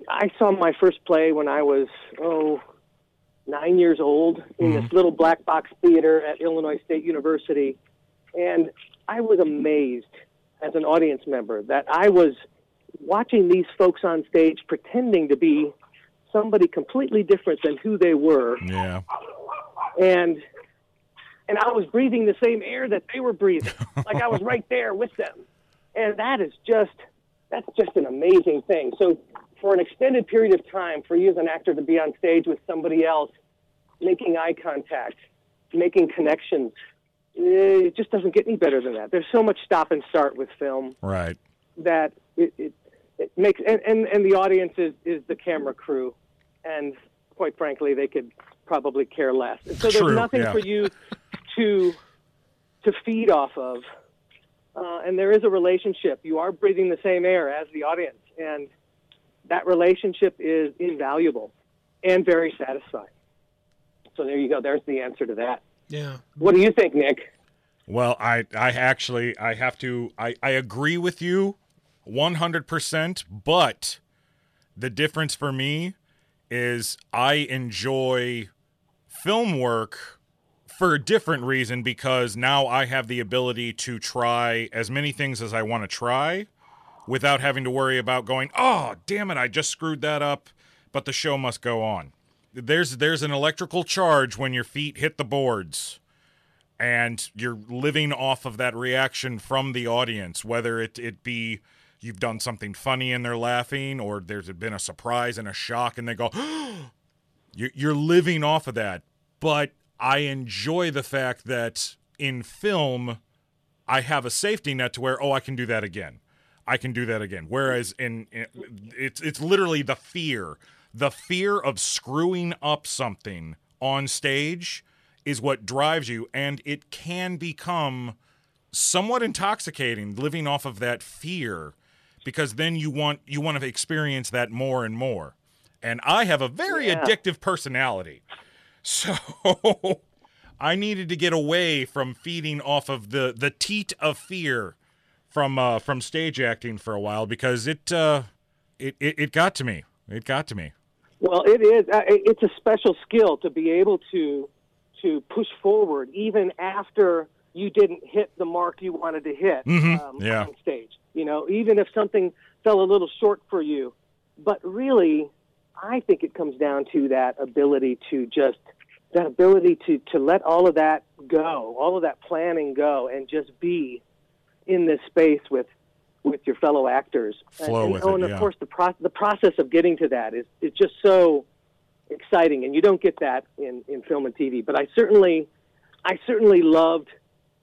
I saw my first play when I was oh nine years old in this little black box theater at Illinois State University, and I was amazed as an audience member that I was watching these folks on stage pretending to be somebody completely different than who they were Yeah. and and I was breathing the same air that they were breathing, <laughs> like I was right there with them, and that is just that's just an amazing thing. So for an extended period of time, for you as an actor to be on stage with somebody else, making eye contact, making connections, eh, it just doesn't get any better than that. There's so much stop and start with film Right. that it, it, it makes and, and, and the audience is, is the camera crew and quite frankly, they could probably care less. And so True, there's nothing yeah. for you to to feed off of. Uh, and there is a relationship. You are breathing the same air as the audience, and that relationship is invaluable and very satisfying. So there you go. There's the answer to that. Yeah. What do you think, Nick? Well, I I actually I have to I I agree with you 100%, but the difference for me is I enjoy film work for a different reason because now I have the ability to try as many things as I want to try without having to worry about going, "Oh, damn it, I just screwed that up, but the show must go on." There's there's an electrical charge when your feet hit the boards and you're living off of that reaction from the audience, whether it, it be you've done something funny and they're laughing, or there's been a surprise and a shock and they go, <gasps> You- you're living off of that. But I enjoy the fact that in film, I have a safety net to where, oh, I can do that again. I can do that again. Whereas in, in it's it's literally the fear, the fear of screwing up something on stage is what drives you, and it can become somewhat intoxicating living off of that fear because then you want you want to experience that more and more. And I have a very Yeah. addictive personality. So <laughs> I needed to get away from feeding off of the the teat of fear from uh from stage acting for a while because it uh it it, it got to me. It got to me. Well, it is. Uh, it's a special skill to be able to to push forward even after you didn't hit the mark you wanted to hit Mhm, um, yeah. on stage. You know, even if something fell a little short for you, but really, I think it comes down to that ability to just that ability to to let all of that go, all of that planning go, and just be in this space with with your fellow actors. Flow and, with oh, it, and of yeah. course, the pro- the process of getting to that is is just so exciting, and you don't get that in, in film and TV. But I certainly, I certainly loved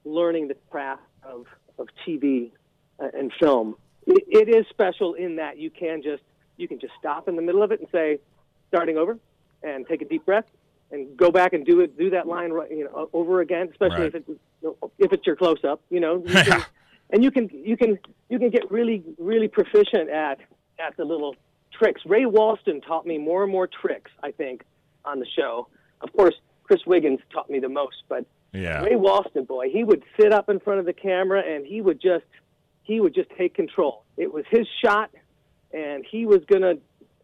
learning the craft of of TV uh, and film. It, it is special in that you can just you can just stop in the middle of it and say, starting over, and take a deep breath and go back and do it do that line right, you know over again, especially Right. if it if it's your close up, you know. You can, and you can you can you can get really really proficient at at the little tricks. Ray Walston taught me more and more tricks. I think on the show. Of course, Chris Wiggins taught me the most, but Yeah. Ray Walston, boy, he would sit up in front of the camera and he would just he would just take control. It was his shot, and he was gonna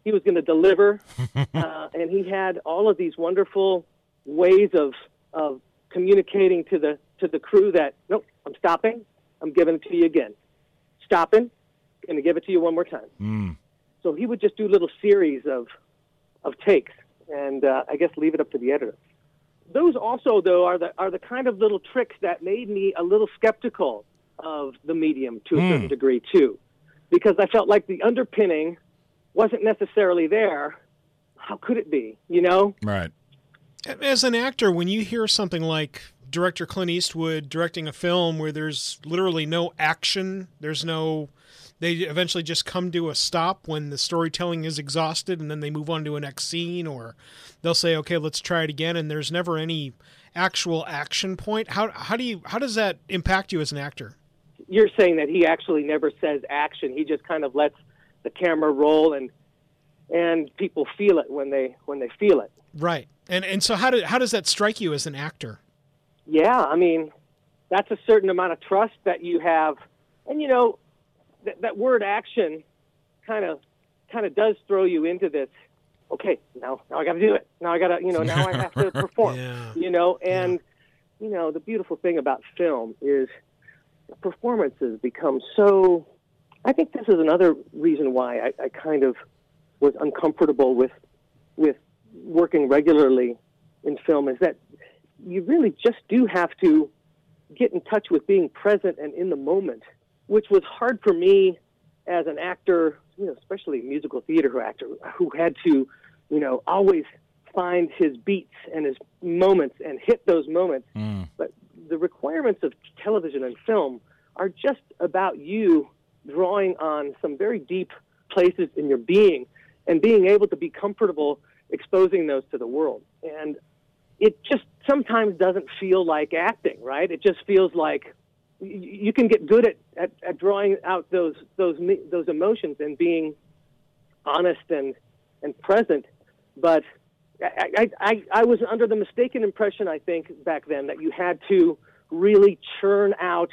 he was gonna deliver, <laughs> uh, and he had all of these wonderful ways of of communicating to the to the crew that nope, I'm stopping, I'm giving it to you again, stopping, going to give it to you one more time. Mm. So he would just do little series of of takes, and uh, I guess leave it up to the editor. Those also, though, are the are the kind of little tricks that made me a little skeptical of the medium to a Hmm. certain degree too, because I felt like the underpinning wasn't necessarily there. How could it be? You know? Right. As an actor, when you hear something like director Clint Eastwood directing a film where there's literally no action, there's no. They eventually just come to a stop when the storytelling is exhausted, and then they move on to a next scene, or they'll say, "Okay, let's try it again," and there's never any actual action point. How how do you how does that impact you as an actor? You're saying that he actually never says action. He just kind of lets the camera roll and and people feel it when they when they feel it. Right, and and so how do how does that strike you as an actor? Yeah, I mean, that's a certain amount of trust that you have, and you know, that, that word action, kind of, kind of does throw you into this. Okay, now, now I got to do it. Now I got to, you know, now I have to <laughs> perform. Yeah. You know, and you know, the beautiful thing about film is performances become so. I think this is another reason why I, I kind of was uncomfortable with with working regularly in film is that you really just do have to get in touch with being present and in the moment, which was hard for me as an actor, you know, especially a musical theater actor who had to, you know, always find his beats and his moments and hit those moments. Mm. But the requirements of television and film are just about you drawing on some very deep places in your being and being able to be comfortable exposing those to the world. And it just sometimes doesn't feel like acting, right? It just feels like you can get good at, at, at drawing out those those those emotions and being honest and and present, but I, I, I was under the mistaken impression, I think, back then that you had to really churn out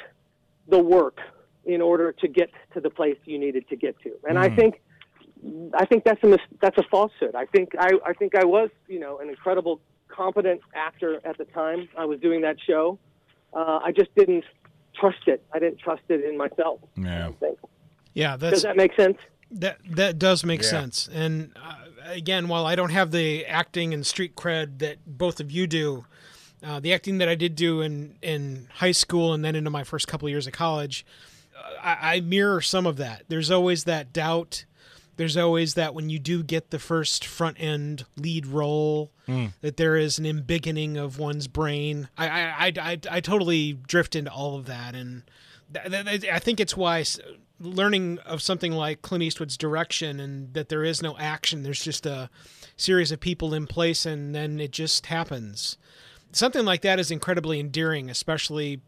the work in order to get to the place you needed to get to. And mm. I hmm. think I think that's a that's a falsehood. I think I, I think I was you know an incredible competent actor at the time I was doing that show. Uh, I just didn't trust it. I didn't trust it in myself. Yeah. Yeah. Does that make sense? That that does make yeah. sense. And uh, again, while I don't have the acting and street cred that both of you do, uh, the acting that I did do in in high school and then into my first couple of years of college, uh, I, I mirror some of that. There's always that doubt there's always that when you do get the first front end lead role, mm. that there is an embiggening of one's brain. I I, I, I, I totally drift into all of that, and th- th- I think it's why learning of something like Clint Eastwood's direction and that there is no action, there's just a series of people in place, and then it just happens. Something like that is incredibly endearing, especially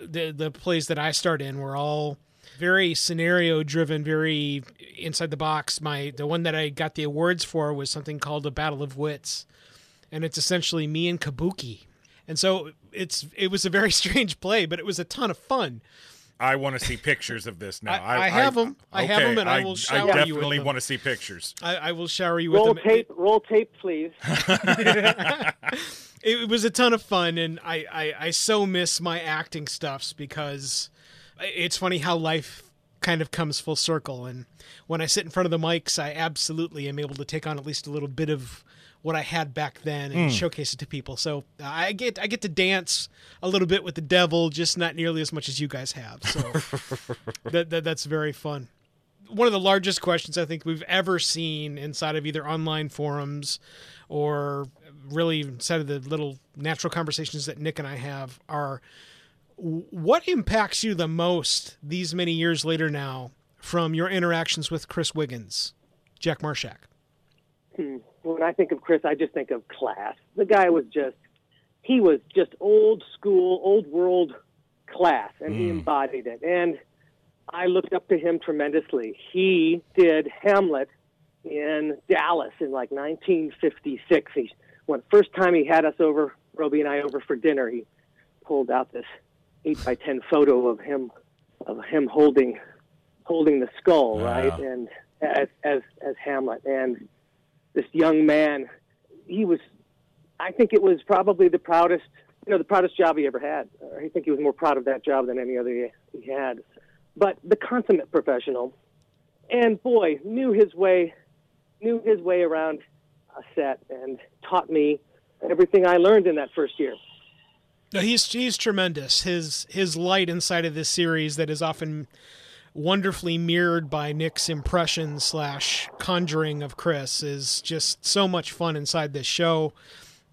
the the plays that I start in were all very scenario driven, very inside the box. My the one that I got the awards for was something called a Battle of Wits, and it's essentially me and Kabuki. And so it's it was a very <laughs> strange play, but it was a ton of fun. I want to see pictures of this now. I, I have them. I, okay, have them, and I, will shower I you with them. want to see pictures. I, I will shower you roll with them. Roll tape, roll tape, please. <laughs> <laughs> it was a ton of fun, and I, I, I so miss my acting stuffs because it's funny how life kind of comes full circle. And when I sit in front of the mics, I absolutely am able to take on at least a little bit of what I had back then and mm. showcase it to people. So I get I get to dance a little bit with the devil, just not nearly as much as you guys have. So <laughs> that, that that's very fun. One of the largest questions I think we've ever seen inside of either online forums or really inside of the little natural conversations that Nick and I have are what impacts you the most these many years later now from your interactions with Chris Wiggins, Jack Marshak? Hmm. When I think of Chris, I just think of class. The guy was just, he was just old school, old world class, and mm. he embodied it. And I looked up to him tremendously. He did Hamlet in Dallas in like 1956. He, when first time he had us over, Robey and I over for dinner, he pulled out this eight by ten photo of him of him holding holding the skull, wow. right? And as as as Hamlet and this young man, he was. I think it was probably the proudest, you know, the proudest job he ever had. I think he was more proud of that job than any other he had. But the consummate professional, and boy, knew his way, knew his way around a set, and taught me everything I learned in that first year. No, he's he's tremendous. His his light inside of this series that is often wonderfully mirrored by Nick's impression slash conjuring of Chris is just so much fun inside this show.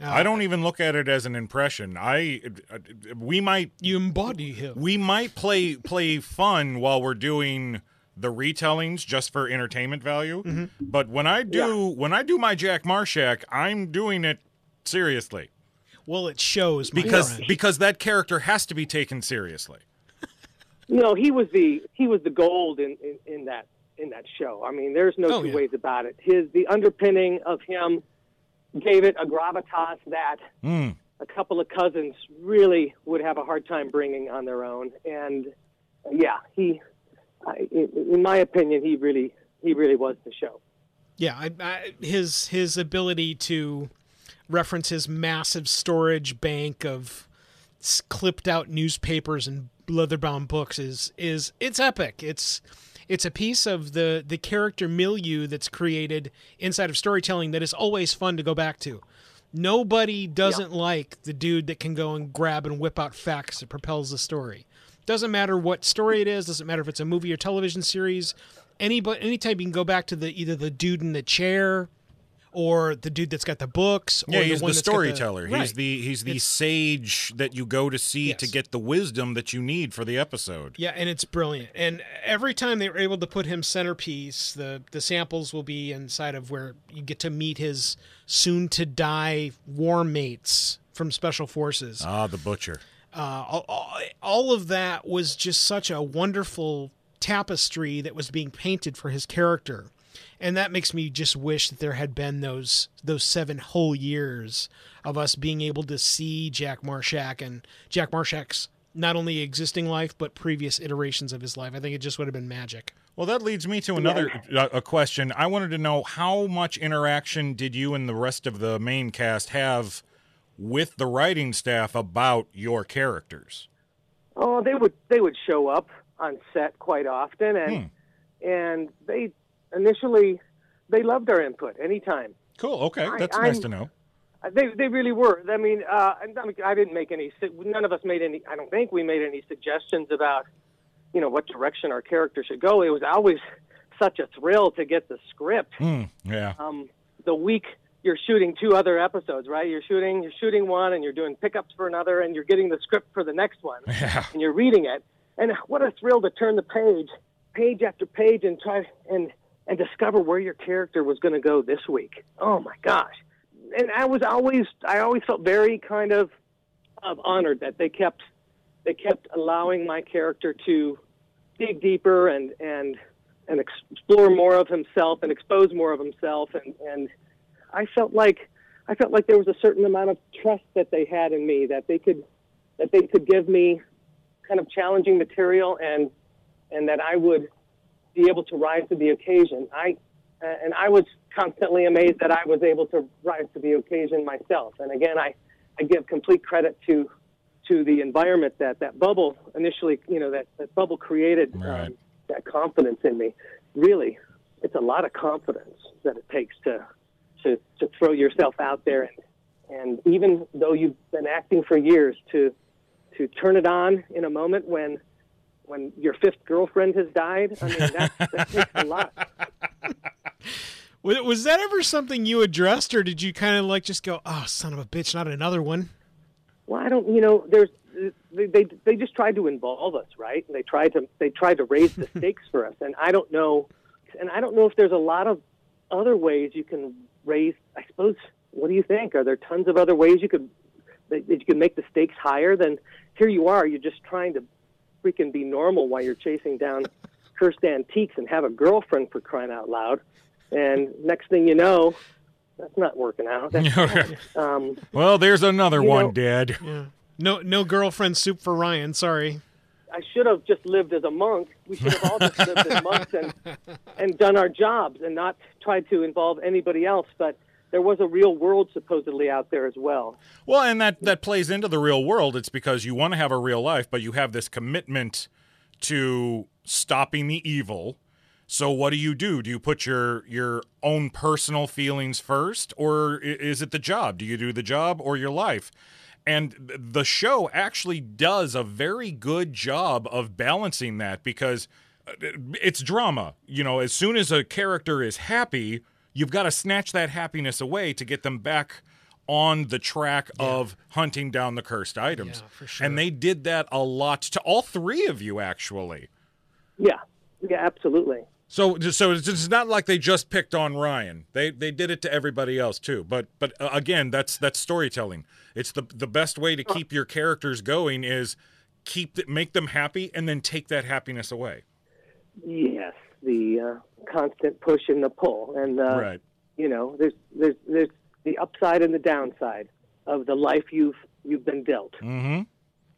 Uh, I don't even look at it as an impression. I we might you embody him. We might play play fun while we're doing the retellings just for entertainment value. Mm-hmm. But when I do yeah. when I do my Jack Marshak, I'm doing it seriously. Well, it shows because friend. because that character has to be taken seriously. <laughs> no, he was the he was the gold in, in, in that in that show. I mean, there's no oh, two yeah. ways about it. His the underpinning of him gave it a gravitas that mm. a couple of cousins really would have a hard time bringing on their own. And yeah, he, I, in my opinion, he really he really was the show. Yeah, I, I, his his ability to reference his massive storage bank of clipped out newspapers and leather-bound books is is it's epic. It's it's a piece of the the character milieu that's created inside of storytelling that is always fun to go back to. Nobody doesn't like the dude that can go and grab and whip out facts that propels the story. Doesn't matter what story it is. Doesn't matter if it's a movie or television series. Any but anytime you can go back to the either the dude in the chair or the dude that's got the books. Or Yeah, he's one the got storyteller. Right. He's the he's the It's- sage that you go to see to get the wisdom that you need for the episode. Yeah, and it's brilliant. And every time they were able to put him centerpiece, the the samples will be inside of where you get to meet his soon to die war mates from special forces. Ah, the butcher. Uh, all, all- all of that was just such a wonderful tapestry that was being painted for his character. And that makes me just wish that there had been those those seven whole years of us being able to see Jack Marshak and Jack Marshak's not only existing life but previous iterations of his life. I think it just would have been magic. Well, that leads me to another uh, a question. I wanted to know how much interaction did you and the rest of the main cast have with the writing staff about your characters? Oh, they would they would show up on set quite often, and and they initially they loved our input anytime. Cool. Okay, I- that's I'm- nice to know. They they really were. I mean, uh, I I I didn't make any. None of us made any. I don't think we made any suggestions about, you know, what direction our character should go. It was always such a thrill to get the script. Hmm. Yeah. Um, the week you're shooting two other episodes, right? You're shooting you're shooting one, and you're doing pickups for another, and you're getting the script for the next one, <laughs> Yeah. and you're reading it. And what a thrill to turn the page, page after page, and try and and discover where your character was going to go this week. Oh my gosh! And I was always I always felt very kind of of honored that they kept they kept allowing my character to dig deeper and and and explore more of himself and expose more of himself and and I felt like I felt like there was a certain amount of trust that they had in me that they could that they could give me kind of challenging material and and that I would be able to rise to the occasion. I uh, and I was constantly amazed that I was able to rise to the occasion myself. And again, I I give complete credit to to the environment that that bubble initially, you know, that that bubble created Right. um, that confidence in me. Really, it's a lot of confidence that it takes to to to throw yourself out there and and even though you've been acting for years to to turn it on in a moment when when your fifth girlfriend has died. I mean, that, that takes a <laughs> lot. Was, that ever something you addressed, or did you kind of like just go, "Oh, son of a bitch, not another one"? Well, I don't. You know, there's they they, they just tried to involve us, right? And they tried to they tried to raise the <laughs> stakes for us, and I don't know, and I don't know if there's a lot of other ways you can raise. I suppose. What do you think? Are there tons of other ways you could that that you can make the stakes higher? Than here you are. You're just trying to freaking be normal while you're chasing down <laughs> cursed antiques and have a girlfriend for crying out loud. And next thing you know, that's not working out. <laughs> Um, well, there's another one, know- Dad. Yeah. No, no girlfriend soup for Ryan. Sorry. I should have just lived as a monk. We should have all just lived as <laughs> monks and and done our jobs and not tried to involve anybody else. But there was a real world supposedly out there as well. Well, and that that plays into the real world. It's because you want to have a real life, but you have this commitment to stopping the evil. So what do you do? Do you put your your own personal feelings first or is it the job? Do you do the job or your life? And the show actually does a very good job of balancing that because uh, it's drama. You know, as soon as a character is happy, you've got to snatch that happiness away to get them back on the track of hunting down the cursed items. Yeah, for sure. And they did that a lot to all three of you actually. Yeah, yeah, absolutely. So, so it's not like they just picked on Ryan. They they did it to everybody else too. But but uh, again, that's that's storytelling. It's the the best way to keep your characters going is keep make them happy and then take that happiness away. Yes, the uh, constant push and the pull, and uh, right. you know, there's there's there's the upside and the downside of the life you've you've been dealt. Mm-hmm.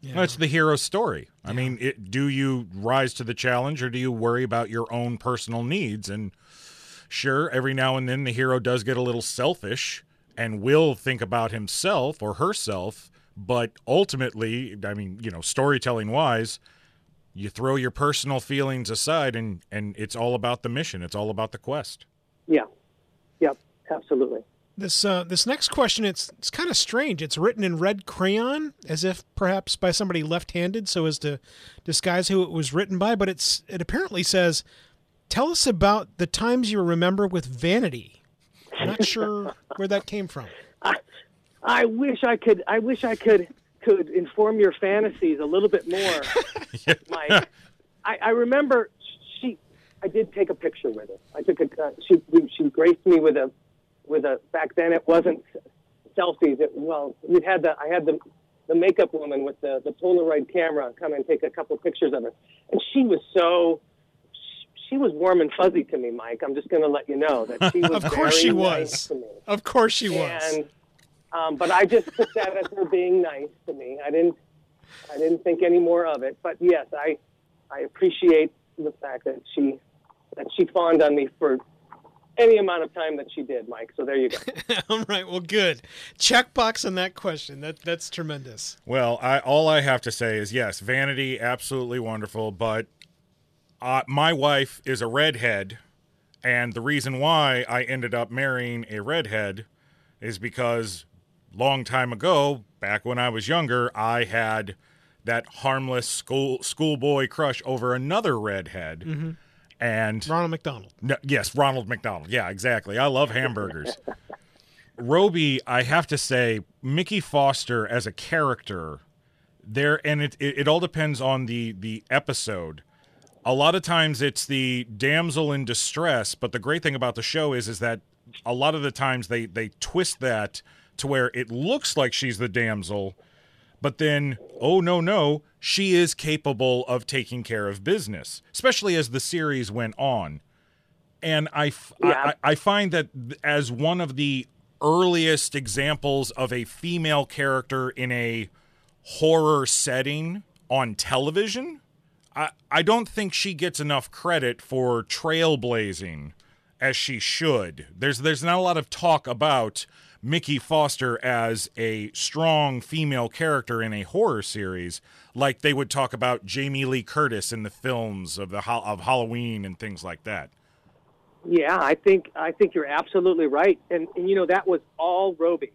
Yeah. That's the hero's story. I mean, it, do you rise to the challenge or do you worry about your own personal needs? And sure, every now and then the hero does get a little selfish and will think about himself or herself. But ultimately, I mean, you know, storytelling wise, you throw your personal feelings aside and, and it's all about the mission, it's all about the quest. Yeah, yep, absolutely. This uh, this next question it's it's kind of strange. It's written in red crayon, as if perhaps by somebody left-handed, so as to disguise who it was written by. But it's it apparently says, "Tell us about the times you remember with vanity." I'm Not sure where that came from. I, I wish I could. I wish I could could inform your fantasies a little bit more, <laughs> Mike. I, I remember she. I did take a picture with her. I took a. Uh, she she graced me with a with a. Back then it wasn't selfies. It, well, we had the. I had the the makeup woman with the the Polaroid camera come and take a couple pictures of us, and she was so. She was warm and fuzzy to me, Mike. I'm just going to let you know that she <laughs> was. Of course very she nice was. to me. Of course she was. And um, but I just took that as her being nice to me. I didn't I didn't think any more of it. But yes, I I appreciate the fact that she that she fawned on me for any amount of time that she did, Mike. So there you go. <laughs> All right. Well, good. Checkbox on that question. That that's tremendous. Well, I all I have to say is yes, Vanity, absolutely wonderful, but uh, my wife is a redhead, and the reason why I ended up marrying a redhead is because long time ago, back when I was younger, I had that harmless school schoolboy crush over another redhead, and Ronald McDonald. no, yes, Ronald McDonald. Yeah, exactly. I love hamburgers. Robey, I have to say, Micki Foster as a character, there, and it, it, it all depends on the the episode. A lot of times it's the damsel in distress, but the great thing about the show is is that a lot of the times they they twist that to where it looks like she's the damsel, but then oh no no she is capable of taking care of business especially as the series went on and I, f- Yeah. I, I find that as one of the earliest examples of a female character in a horror setting on television I, I don't think she gets enough credit for trailblazing as she should. There's there's not a lot of talk about Micki Foster as a strong female character in a horror series like they would talk about Jamie Lee Curtis in the films of the of Halloween and things like that. Yeah, I think I think you're absolutely right, and, and you know that was all Robey,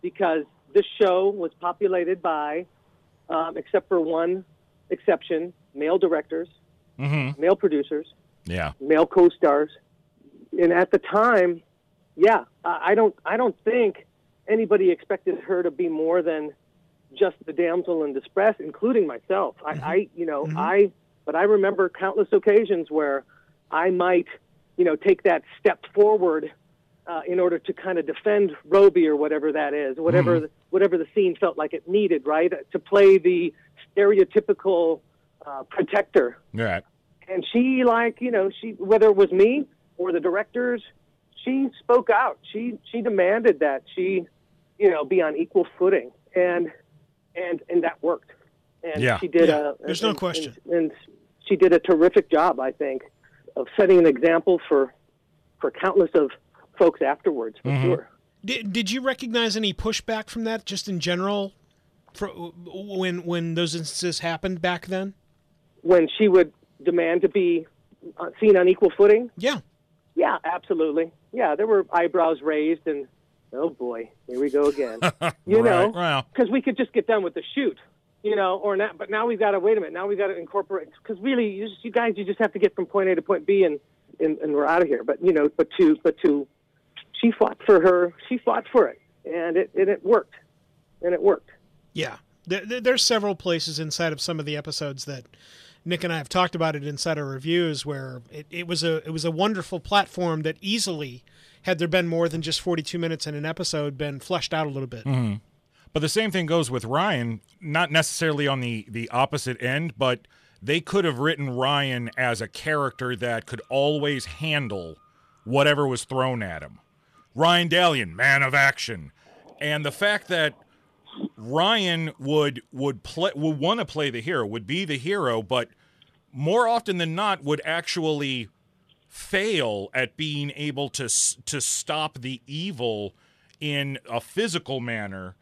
because this show was populated by, um, except for one exception, male directors, Mm-hmm. male producers, Yeah. male co-stars, and at the time, yeah, I don't I don't think anybody expected her to be more than just the damsel in distress, including myself. I, I you know I but I remember countless occasions where I might you know take that step forward uh, in order to kind of defend Robey or whatever that is, whatever the, whatever the scene felt like it needed, right? To play the stereotypical uh, protector Right. and she like you know she whether it was me or the directors she spoke out she she demanded that she you know be on equal footing and and and that worked and Yeah. she did Yeah, a there's no question. and, and she did a terrific job i think of setting an example for for countless of folks afterwards for Mm-hmm. sure Did, did you recognize any pushback from that, just in general, for, when when those instances happened back then? when she would demand to be uh, seen on equal footing Yeah. Yeah, absolutely. Yeah, there were eyebrows raised, and oh boy, here we go again. <laughs> You know, Right. Well. because we could just get done with the shoot, you know, or not. But now we've got to wait a minute. Now we've got to incorporate because really, you, just, you guys, you just have to get from point A to point B, and and, and we're out of here. But you know, but to but to, she fought for her. She fought for it, and it and it worked, and it worked. Yeah. There, there- there's several places inside of some of the episodes that Nick and I have talked about it inside our reviews where it, it was a it was a wonderful platform that easily had there been more than just 42 minutes in an episode been fleshed out a little bit. Mm-hmm. But the same thing goes with Ryan, not necessarily on the the opposite end, but they could have written Ryan as a character that could always handle whatever was thrown at him. Ryan Dallion, man of action. And the fact that Ryan would would play would want to play the hero, would be the hero, but more often than not would actually fail at being able to to stop the evil in a physical manner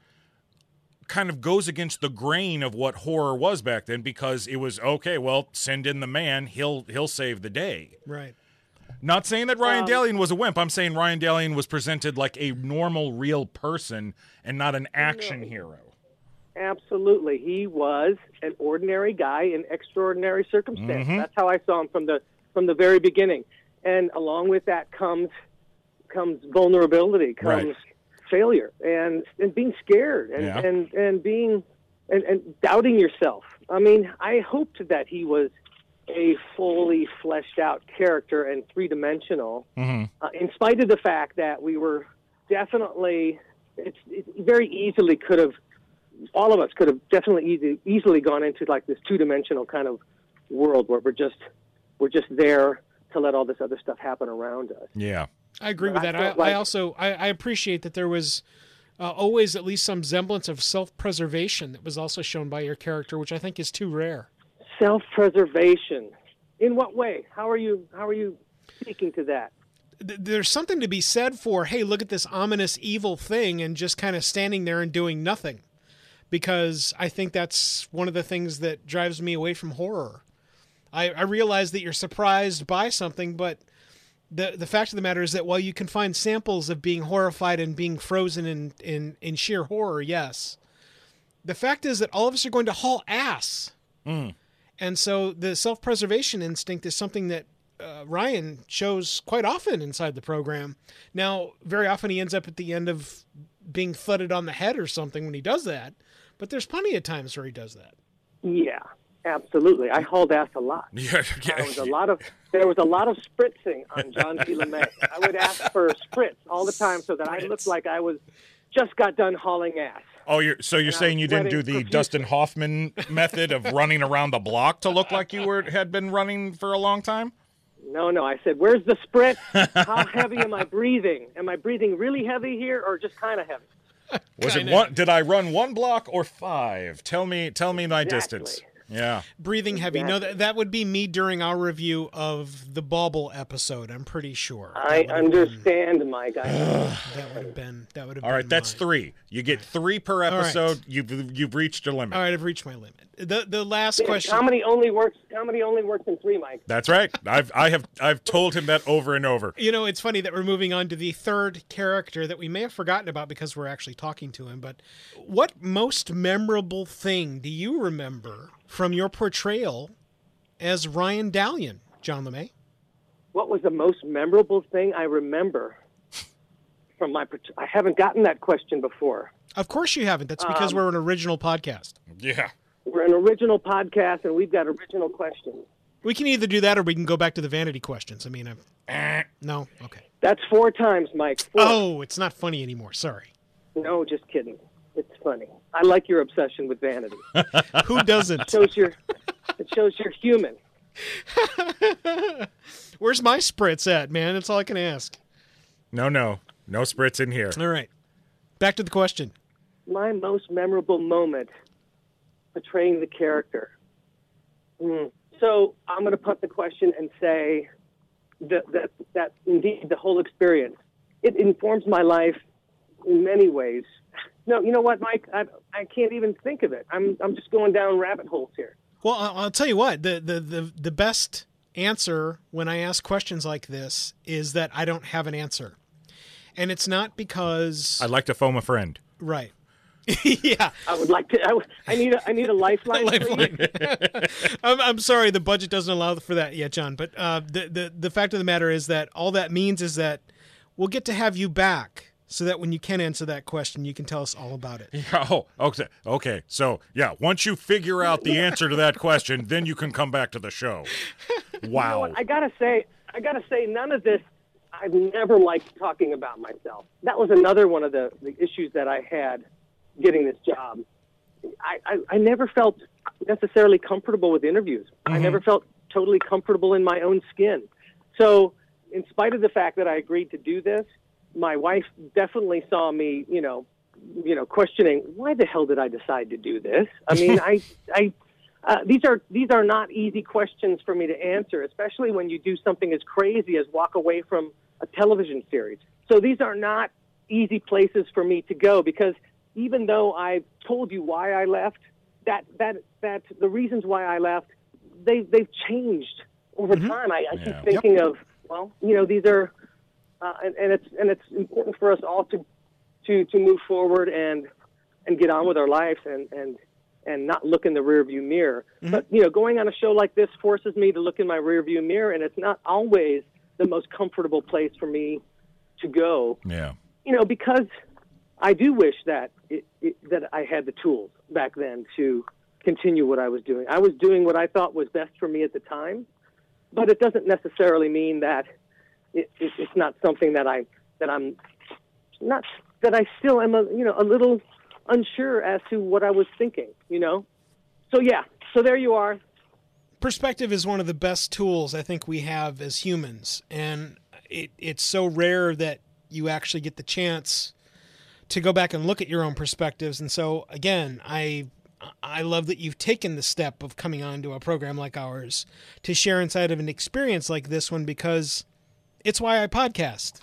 kind of goes against the grain of what horror was back then because it was okay well send in the man he'll he'll save the day Right. Not saying that Ryan Um, Dallion was a wimp I'm saying Ryan Dallion was presented like a normal real person and not an action hero Absolutely, he was an ordinary guy in extraordinary circumstances. Mhm. That's how I saw him from the from the very beginning. And along with that comes comes vulnerability, Right. comes failure, and and being scared, and Yeah. and and being and, and doubting yourself. I mean, I hoped that he was a fully fleshed out character and three dimensional, hmm uh, in spite of the fact that we were definitely, it's, it very easily could have, all of us could have definitely easy, easily gone into like this two dimensional kind of world where we're just, we're just there to let all this other stuff happen around us. Yeah. I agree But with I that. I, like- I also I, I appreciate that there was uh, always at least some semblance of self-preservation that was also shown by your character, which I think is too rare. Self-preservation. In what way? How are you, how are you speaking to that? There's something to be said for, hey, look at this ominous evil thing, and just kind of standing there and doing nothing, because I think that's one of the things that drives me away from horror. I, I realize that you're surprised by something, but the the fact of the matter is that while you can find samples of being horrified and being frozen in, in, in sheer horror, yes, the fact is that all of us are going to haul ass. Mm. And so the self preservation instinct is something that uh, Ryan shows quite often inside the program. Now, very often he ends up at the end of being thudded on the head or something when he does that, but there's plenty of times where he does that. Yeah, absolutely. I hauled ass a lot. <laughs> Yeah. There was a lot of there was a lot of spritzing on John D. LeMay. I would ask for a spritz all the time so that I looked like I was just got done hauling ass. Oh, you're so you're And saying you didn't do the profusely. Dustin Hoffman method of running around the block to look like you were had been running for a long time? No, no. I said, "Where's the sprint? <laughs> How heavy am I breathing? Am I breathing really heavy here, or just kind of heavy?" Was Kinda. it one? Did I run one block or five? Tell me, tell me my Exactly. distance. Yeah. Breathing heavy. No, that, that would be me during our review of the Bauble episode. I'm pretty sure. That I would have been- understand, Mike. I, That would have been. That would have. All been right, that's mine. three. You get three per right. episode. You've you've reached your limit. All right, I've reached my limit. The the last Yeah, question. comedy only works. Comedy only works in three, Mike. That's right. I've I have I've told him that over and over. You know, it's funny that we're moving on to the third character that we may have forgotten about because we're actually talking to him. But what most memorable thing do you remember from your portrayal as Ryan Dallion, John LeMay? What was the most memorable thing I remember from my? I haven't gotten that question before. Of course you haven't. That's because Um, we're an original podcast. Yeah. We're an original podcast, and we've got original questions. We can either do that or we can go back to the vanity questions. I mean, I'm, no, okay. That's four times, Mike. Four. Oh, it's not funny anymore. Sorry. No, just kidding. It's funny. I like your obsession with vanity. <laughs> Who doesn't? It shows you're, it shows you're human. <laughs> Where's my spritz at, man? That's all I can ask. No, no, no spritz in here. All right. Back to the question. My most memorable moment portraying the character. Hmm. So I'm going to put the question and say that, that that indeed the whole experience it informs my life in many ways. No, you know what, Mike? I I can't even think of it. I'm I'm just going down rabbit holes here. Well, I'll I'll tell you what. The, the the the best answer when I ask questions like this is that I don't have an answer, and it's not because I'd like to phone a friend. right. <laughs> yeah, I would like to. I, would- I need a I need a lifeline. lifeline. <laughs> I'm, I'm sorry, the budget doesn't allow for that yet, John. But uh, the the the fact of the matter is that all that means is that we'll get to have you back, so that when you can answer that question, you can tell us all about it. <laughs> Oh, okay. Okay. So, yeah, once you figure out the answer to that question, then you can come back to the show. <laughs> You know Wow. what? I gotta say, I gotta say, none of this. I've never liked talking about myself. That was another one of the, the issues that I had getting this job. I, I, I never felt necessarily comfortable with interviews. I mm-hmm. never felt totally comfortable in my own skin. So, in spite of the fact that I agreed to do this, my wife definitely saw me, you know, you know, questioning why the hell did I decide to do this? I mean, <laughs> I, I, uh, these are these are not easy questions for me to answer, especially when you do something as crazy as walk away from a television series. So these are not easy places for me to go because even though I've told you why I left, that that that the reasons why I left, they they've changed over time. I, I Yeah. keep thinking of well, you know, these are, uh, and, and it's and it's important for us all to to to move forward and and get on with our lives and and and not look in the rearview mirror. But you know, going on a show like this forces me to look in my rearview mirror, and it's not always the most comfortable place for me to go. Yeah. You know, because I do wish that it, it, that I had the tools back then to continue what I was doing. I was doing what I thought was best for me at the time, but it doesn't necessarily mean that it, it, it's not something that I that I'm not that I still am a you know a little unsure as to what I was thinking. You know, so yeah. So there you are. Perspective is one of the best tools I think we have as humans, and it, it's so rare that you actually get the chance to go back and look at your own perspectives. And so, again, I I love that you've taken the step of coming onto a program like ours to share inside of an experience like this one because it's why I podcast.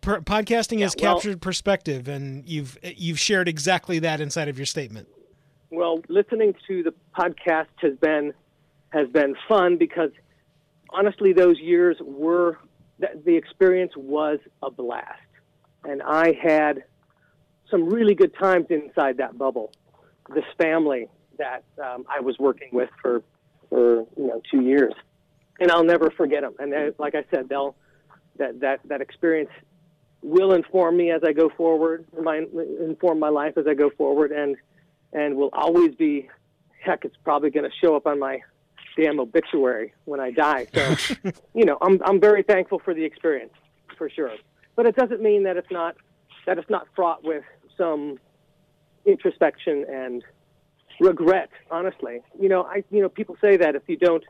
Per- podcasting has well- captured perspective, and you've you've shared exactly that inside of your statement. Well, listening to the podcast has been has been fun because honestly, those years were th- the experience was a blast, and I had some really good times inside that bubble. This family that um, I was working with for for you know two years, and I'll never forget them. And they, like I said, they'll that that that experience will inform me as I go forward, my, inform my life as I go forward, and and will always be. Heck, it's probably going to show up on my damn obituary when I die. So, <laughs> you know, I'm I'm very thankful for the experience, for sure. But it doesn't mean that it's not that it's not fraught with some introspection and regret. Honestly, you know, I you know people say that if you don't,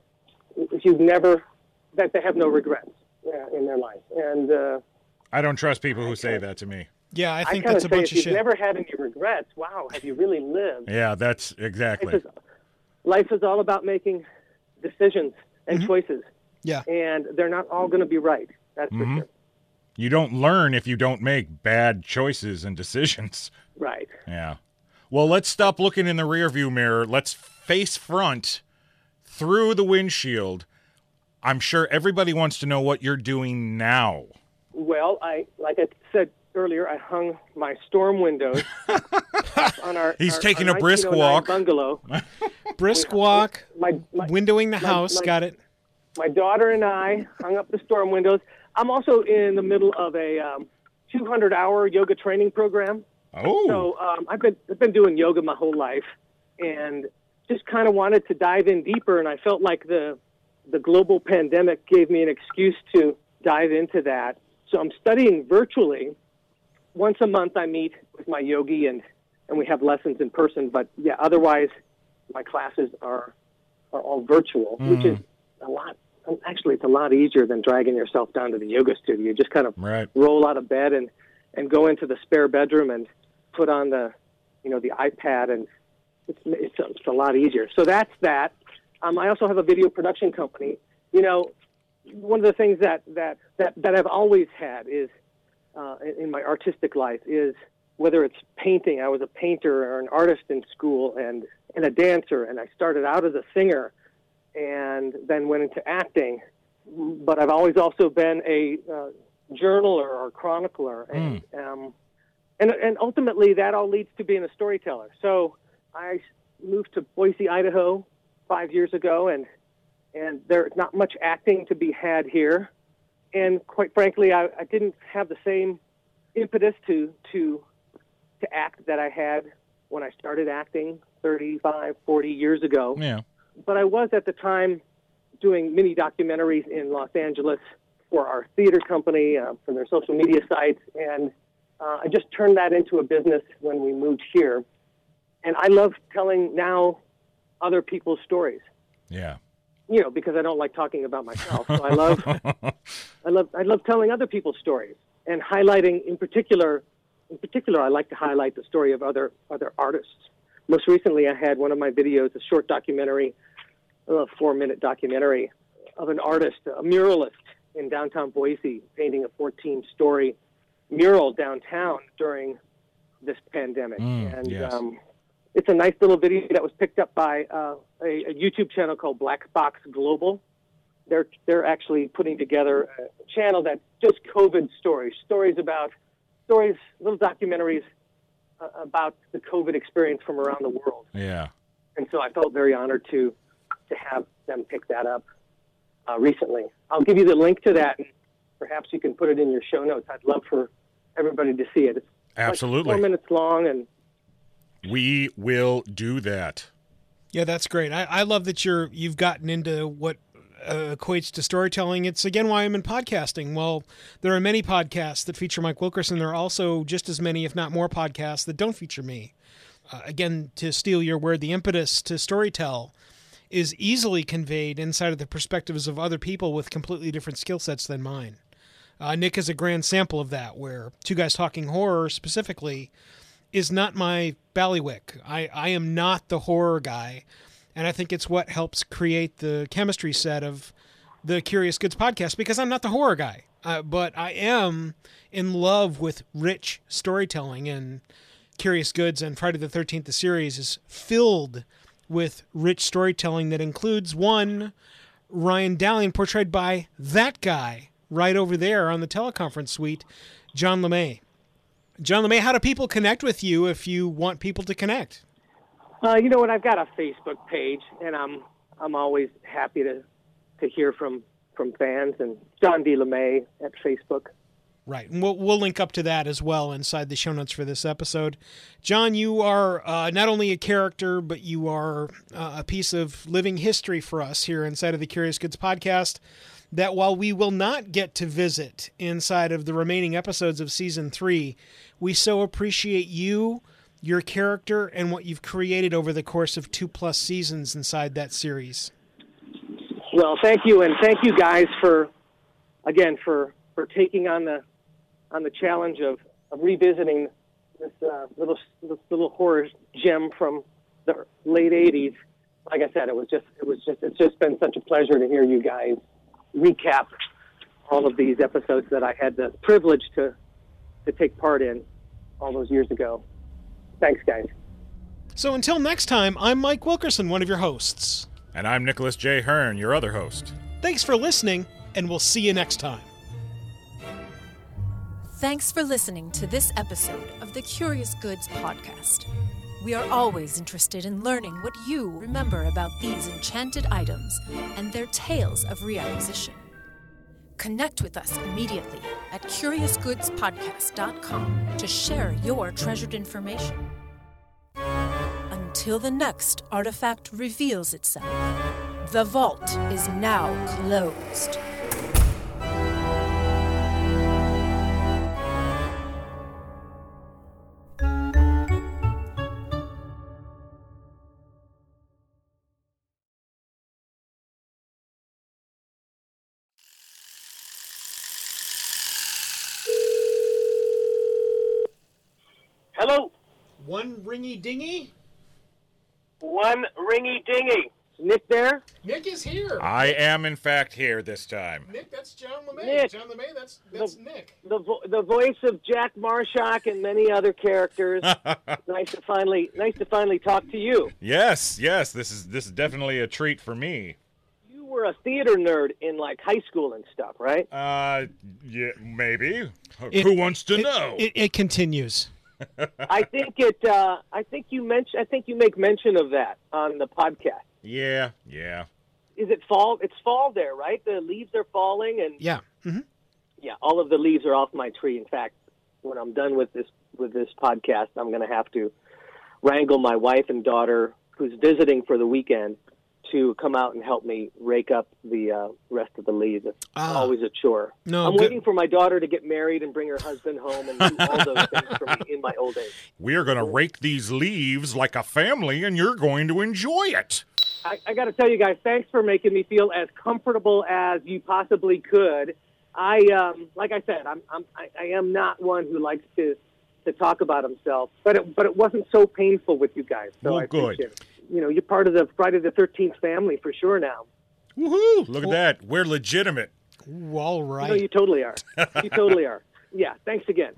if you've never, that they have no regrets uh, in their life, and uh, I don't trust people who say that to me. Yeah, I I think kind that's a say bunch if of you've shit. never had any regrets, wow, have you really lived? Yeah, that's Life exactly. is, life is all about making decisions and choices, yeah, and they're not all going to be right. That's Mm-hmm. for sure. You don't learn if you don't make bad choices and decisions. Right. Yeah. Well, let's stop looking in the rearview mirror. Let's face front through the windshield. I'm sure everybody wants to know what you're doing now. Well, I like I said earlier, I hung my storm windows <laughs> on our. He's our- taking our a brisk walk. Bungalow. <laughs> brisk walk, My, my windowing the house. my- got it. my daughter and I hung up the storm windows. I'm also in the middle of a um, 200 hour yoga training program. Oh, So um, I've been I've been doing yoga my whole life, and just kind of wanted to dive in deeper. And I felt like the the global pandemic gave me an excuse to dive into that. So I'm studying virtually. Once a month, I meet with my yogi, and and we have lessons in person. But yeah, otherwise, my classes are are all virtual, which is a lot. Actually, it's a lot easier than dragging yourself down to the yoga studio. You just kind of right. roll out of bed and and go into the spare bedroom and put on the you know the iPad and it's it's, it's a lot easier. So that's that. Um, I also have a video production company. You know, one of the things that that that, that I've always had is uh, in, my artistic life is whether it's painting. I was a painter or an artist in school and and a dancer, and I started out as a singer and then went into acting. But I've always also been a uh, journaler or chronicler, and um, and and ultimately that all leads to being a storyteller. So I moved to Boise, Idaho, five years ago, and and there's not much acting to be had here, and quite frankly, I, I didn't have the same impetus to to to act that I had when I started acting 35, 40 years ago Yeah. but I was at the time doing mini documentaries in Los Angeles for our theater company, uh, for their social media sites, and uh, I just turned that into a business when we moved here. And I love telling now other people's stories, Yeah. You know, because I don't like talking about myself. So I love, <laughs> I love, I love telling other people's stories and highlighting, in particular, in particular, I like to highlight the story of other other artists. Most recently, I had one of my videos, a short documentary, a four-minute documentary of an artist, a muralist in downtown Boise, painting a 14-story mural downtown during this pandemic. Mm, and yes. um, it's a nice little video that was picked up by uh, a, a YouTube channel called Black Box Global. They're they're actually putting together a channel that's just COVID stories, stories about stories, little documentaries uh, about the COVID experience from around the world. Yeah. And so I felt very honored to to have them pick that up uh, recently. I'll give you the link to that perhaps you can put it in your show notes. I'd love for everybody to see it. It's like Absolutely. four minutes long, and We will do that. Yeah, that's great. I, I love that you're you've gotten into what uh, equates to storytelling. It's again why I'm in podcasting. Well, there are many podcasts that feature Mike Wilkerson. There are also just as many, if not more, podcasts that don't feature me. Uh, again, to steal your word, the impetus to storytell is easily conveyed inside of the perspectives of other people with completely different skill sets than mine. Uh, Nick is a grand sample of that, where two guys talking horror specifically is not my ballywick. I, I am not the horror guy. And I think it's what helps create the chemistry set of the Curious Goods podcast because I'm not the horror guy. Uh, but I am in love with rich storytelling, and Curious Goods and Friday the 13th, the series, is filled with rich storytelling that includes one, Ryan Dallion, portrayed by that guy right over there on the teleconference suite, John LeMay. John LeMay, how do people connect with you if you want people to connect? uh, you know what? I've got a Facebook page, and I'm I'm always happy to to hear from from fans and John D. LeMay at Facebook. Right. And we'll, we'll link up to that as well inside the show notes for this episode. John, you are uh, not only a character, but you are uh, a piece of living history for us here inside of the Curious Goods podcast. That while we will not get to visit inside of the remaining episodes of season three, we so appreciate you, your character, and what you've created over the course of two plus seasons inside that series. Well, thank you, and thank you guys for again for for taking on the on the challenge of, of revisiting this uh, little this little horror gem from the late '80s. Like I said, it was just it was just it's just been such a pleasure to hear you guys recap all of these episodes that I had the privilege to to take part in all those years ago. Thanks, guys. So until next time, I'm Mike Wilkerson, one of your hosts. And I'm Nicholas J. Hearn, your other host. Thanks for listening, and we'll see you next time. Thanks for listening to this episode of the Curious Goods Podcast. We are always interested in learning what you remember about these enchanted items and their tales of reacquisition. Connect with us immediately at CuriousGoodsPodcast.com to share your treasured information. Until the next artifact reveals itself, the vault is now closed. Ringy dingy? one ringy dingy. Nick there? Nick is here. I am, in fact, here this time. Nick, that's John LeMay. Nick. John LeMay, that's that's Nick. the vo- the voice of Jack Marshak and many other characters. <laughs> nice to finally nice to finally talk to you. Yes, yes, this is this is definitely a treat for me. You were a theater nerd in like high school and stuff, right? Uh, yeah, maybe. It- Who wants to It- know? It, it continues. I think it. Uh, I think you mention. I think you make mention of that on the podcast. yeah, yeah. Is it fall? It's fall there, right? The leaves are falling, and Yeah. hmm yeah, all of the leaves are off my tree. In fact, when I'm done with this with this podcast, I'm going to have to wrangle my wife and daughter, who's visiting for the weekend, to come out and help me rake up the uh, rest of the leaves. It's Ah. always a chore. No, I'm good- waiting for my daughter to get married and bring her husband home and do all those things for me in my old age. <laughs> We are going to rake these leaves like a family, and you're going to enjoy it. I, I got to tell you guys, thanks for making me feel as comfortable as you possibly could. I, um, like I said, I'm, I'm, I, I am not one who likes to to talk about himself, but it, but it wasn't so painful with you guys. So Well, I good. appreciate it. You know, you're part of the Friday the Thirteenth family for sure now. Woohoo! Look at that. We're legitimate. Ooh, all No, right. you totally are. you totally are. <laughs> Yeah. Thanks again.